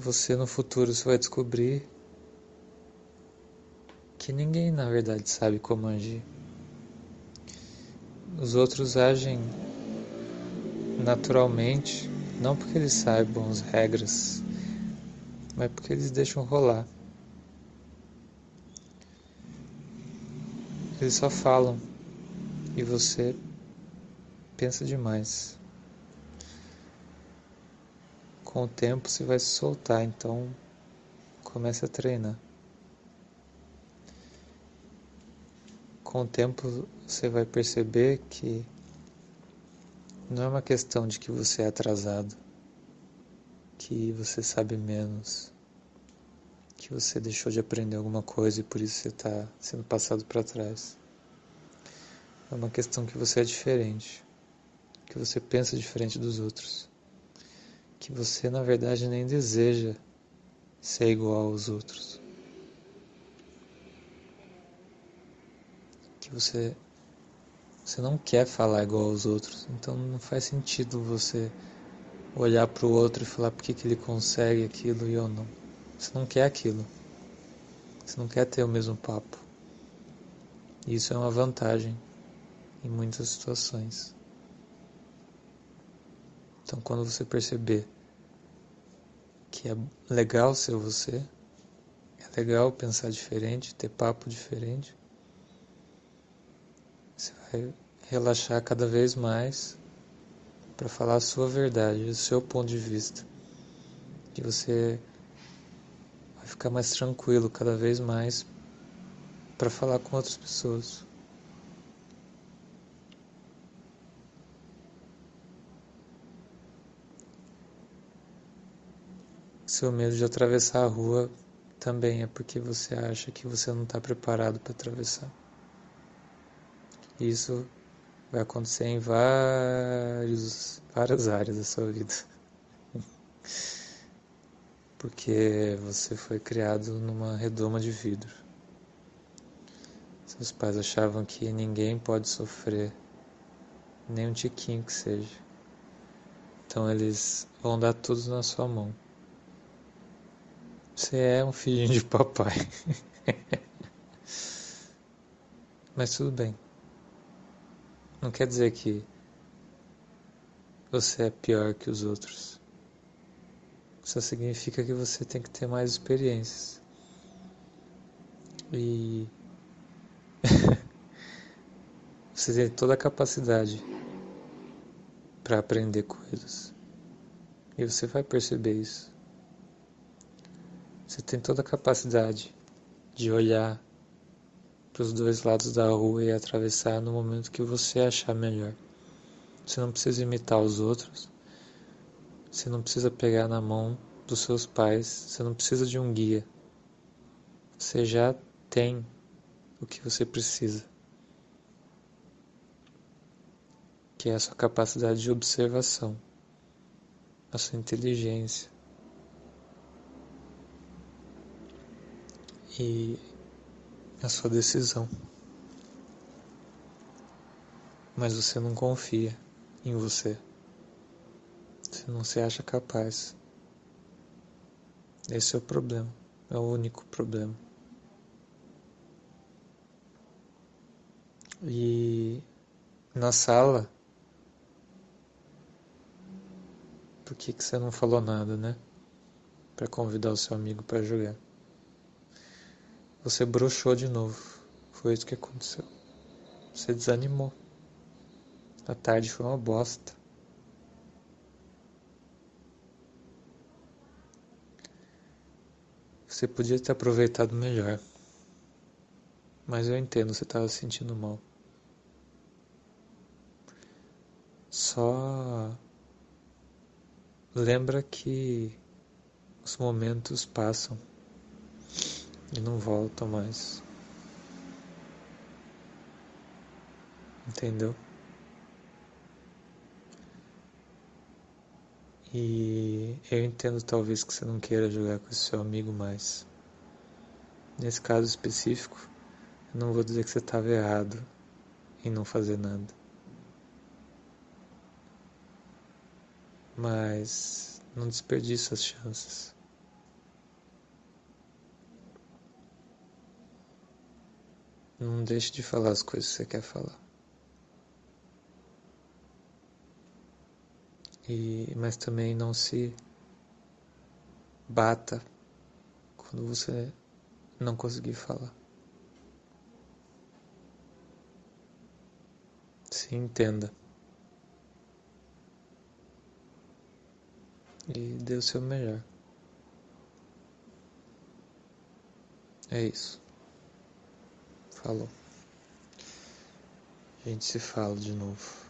Você no futuro você vai descobrir que ninguém na verdade sabe como agir. Os outros agem naturalmente, não porque eles saibam as regras, mas porque eles deixam rolar. Eles só falam e você pensa demais. Com o tempo você vai se soltar, então comece a treinar. com o tempo você vai perceber que não é uma questão de que você é atrasado, que você sabe menos, que você deixou de aprender alguma coisa e por isso você está sendo passado para trás. É uma questão que você é diferente, que você pensa diferente dos outros, que você na verdade nem deseja ser igual aos outros. que você você não quer falar igual aos outros, então não faz sentido você olhar para o outro e falar por que, que ele consegue aquilo e eu não. Você não quer aquilo. Você não quer ter o mesmo papo. E isso é uma vantagem em muitas situações. Então, quando você perceber que é legal ser você, é legal pensar diferente, ter papo diferente, você vai relaxar cada vez mais para falar a sua verdade, o seu ponto de vista. E você vai ficar mais tranquilo cada vez mais para falar com outras pessoas. Seu medo de atravessar a rua também é porque você acha que você não está preparado para atravessar. Isso vai acontecer em vários, várias áreas da sua vida. Porque você foi criado numa redoma de vidro. Seus pais achavam que ninguém pode sofrer, nem um tiquinho que seja. Então eles vão dar tudo na sua mão. Você é um filhinho de papai. Mas tudo bem. Não quer dizer que você é pior que os outros. Só significa que você tem que ter mais experiências. E você tem toda a capacidade para aprender coisas. E você vai perceber isso. Você tem toda a capacidade de olhar para os dois lados da rua e atravessar no momento que você achar melhor. Você não precisa imitar os outros. Você não precisa pegar na mão dos seus pais. Você não precisa de um guia. Você já tem o que você precisa. Que é a sua capacidade de observação, a sua inteligência. E a sua decisão. Mas você não confia em você. Você não se acha capaz. Esse é o problema. É o único problema. E na sala, por que, que você não falou nada, né? Para convidar o seu amigo para jogar. Você broxou de novo. Foi isso que aconteceu. Você desanimou. A tarde foi uma bosta. Você podia ter aproveitado melhor. Mas eu entendo, você estava se sentindo mal. Só lembra que os momentos passam e não voltam mais. Entendeu? E eu entendo talvez que você não queira jogar com esse seu amigo mais. Nesse caso específico, eu não vou dizer que você estava errado em não fazer nada. Mas não desperdice as chances. Não deixe de falar as coisas que você quer falar. E, mas também não se bata quando você não conseguir falar. Se entenda. E dê o seu melhor. É isso. Falou. A gente se fala de novo.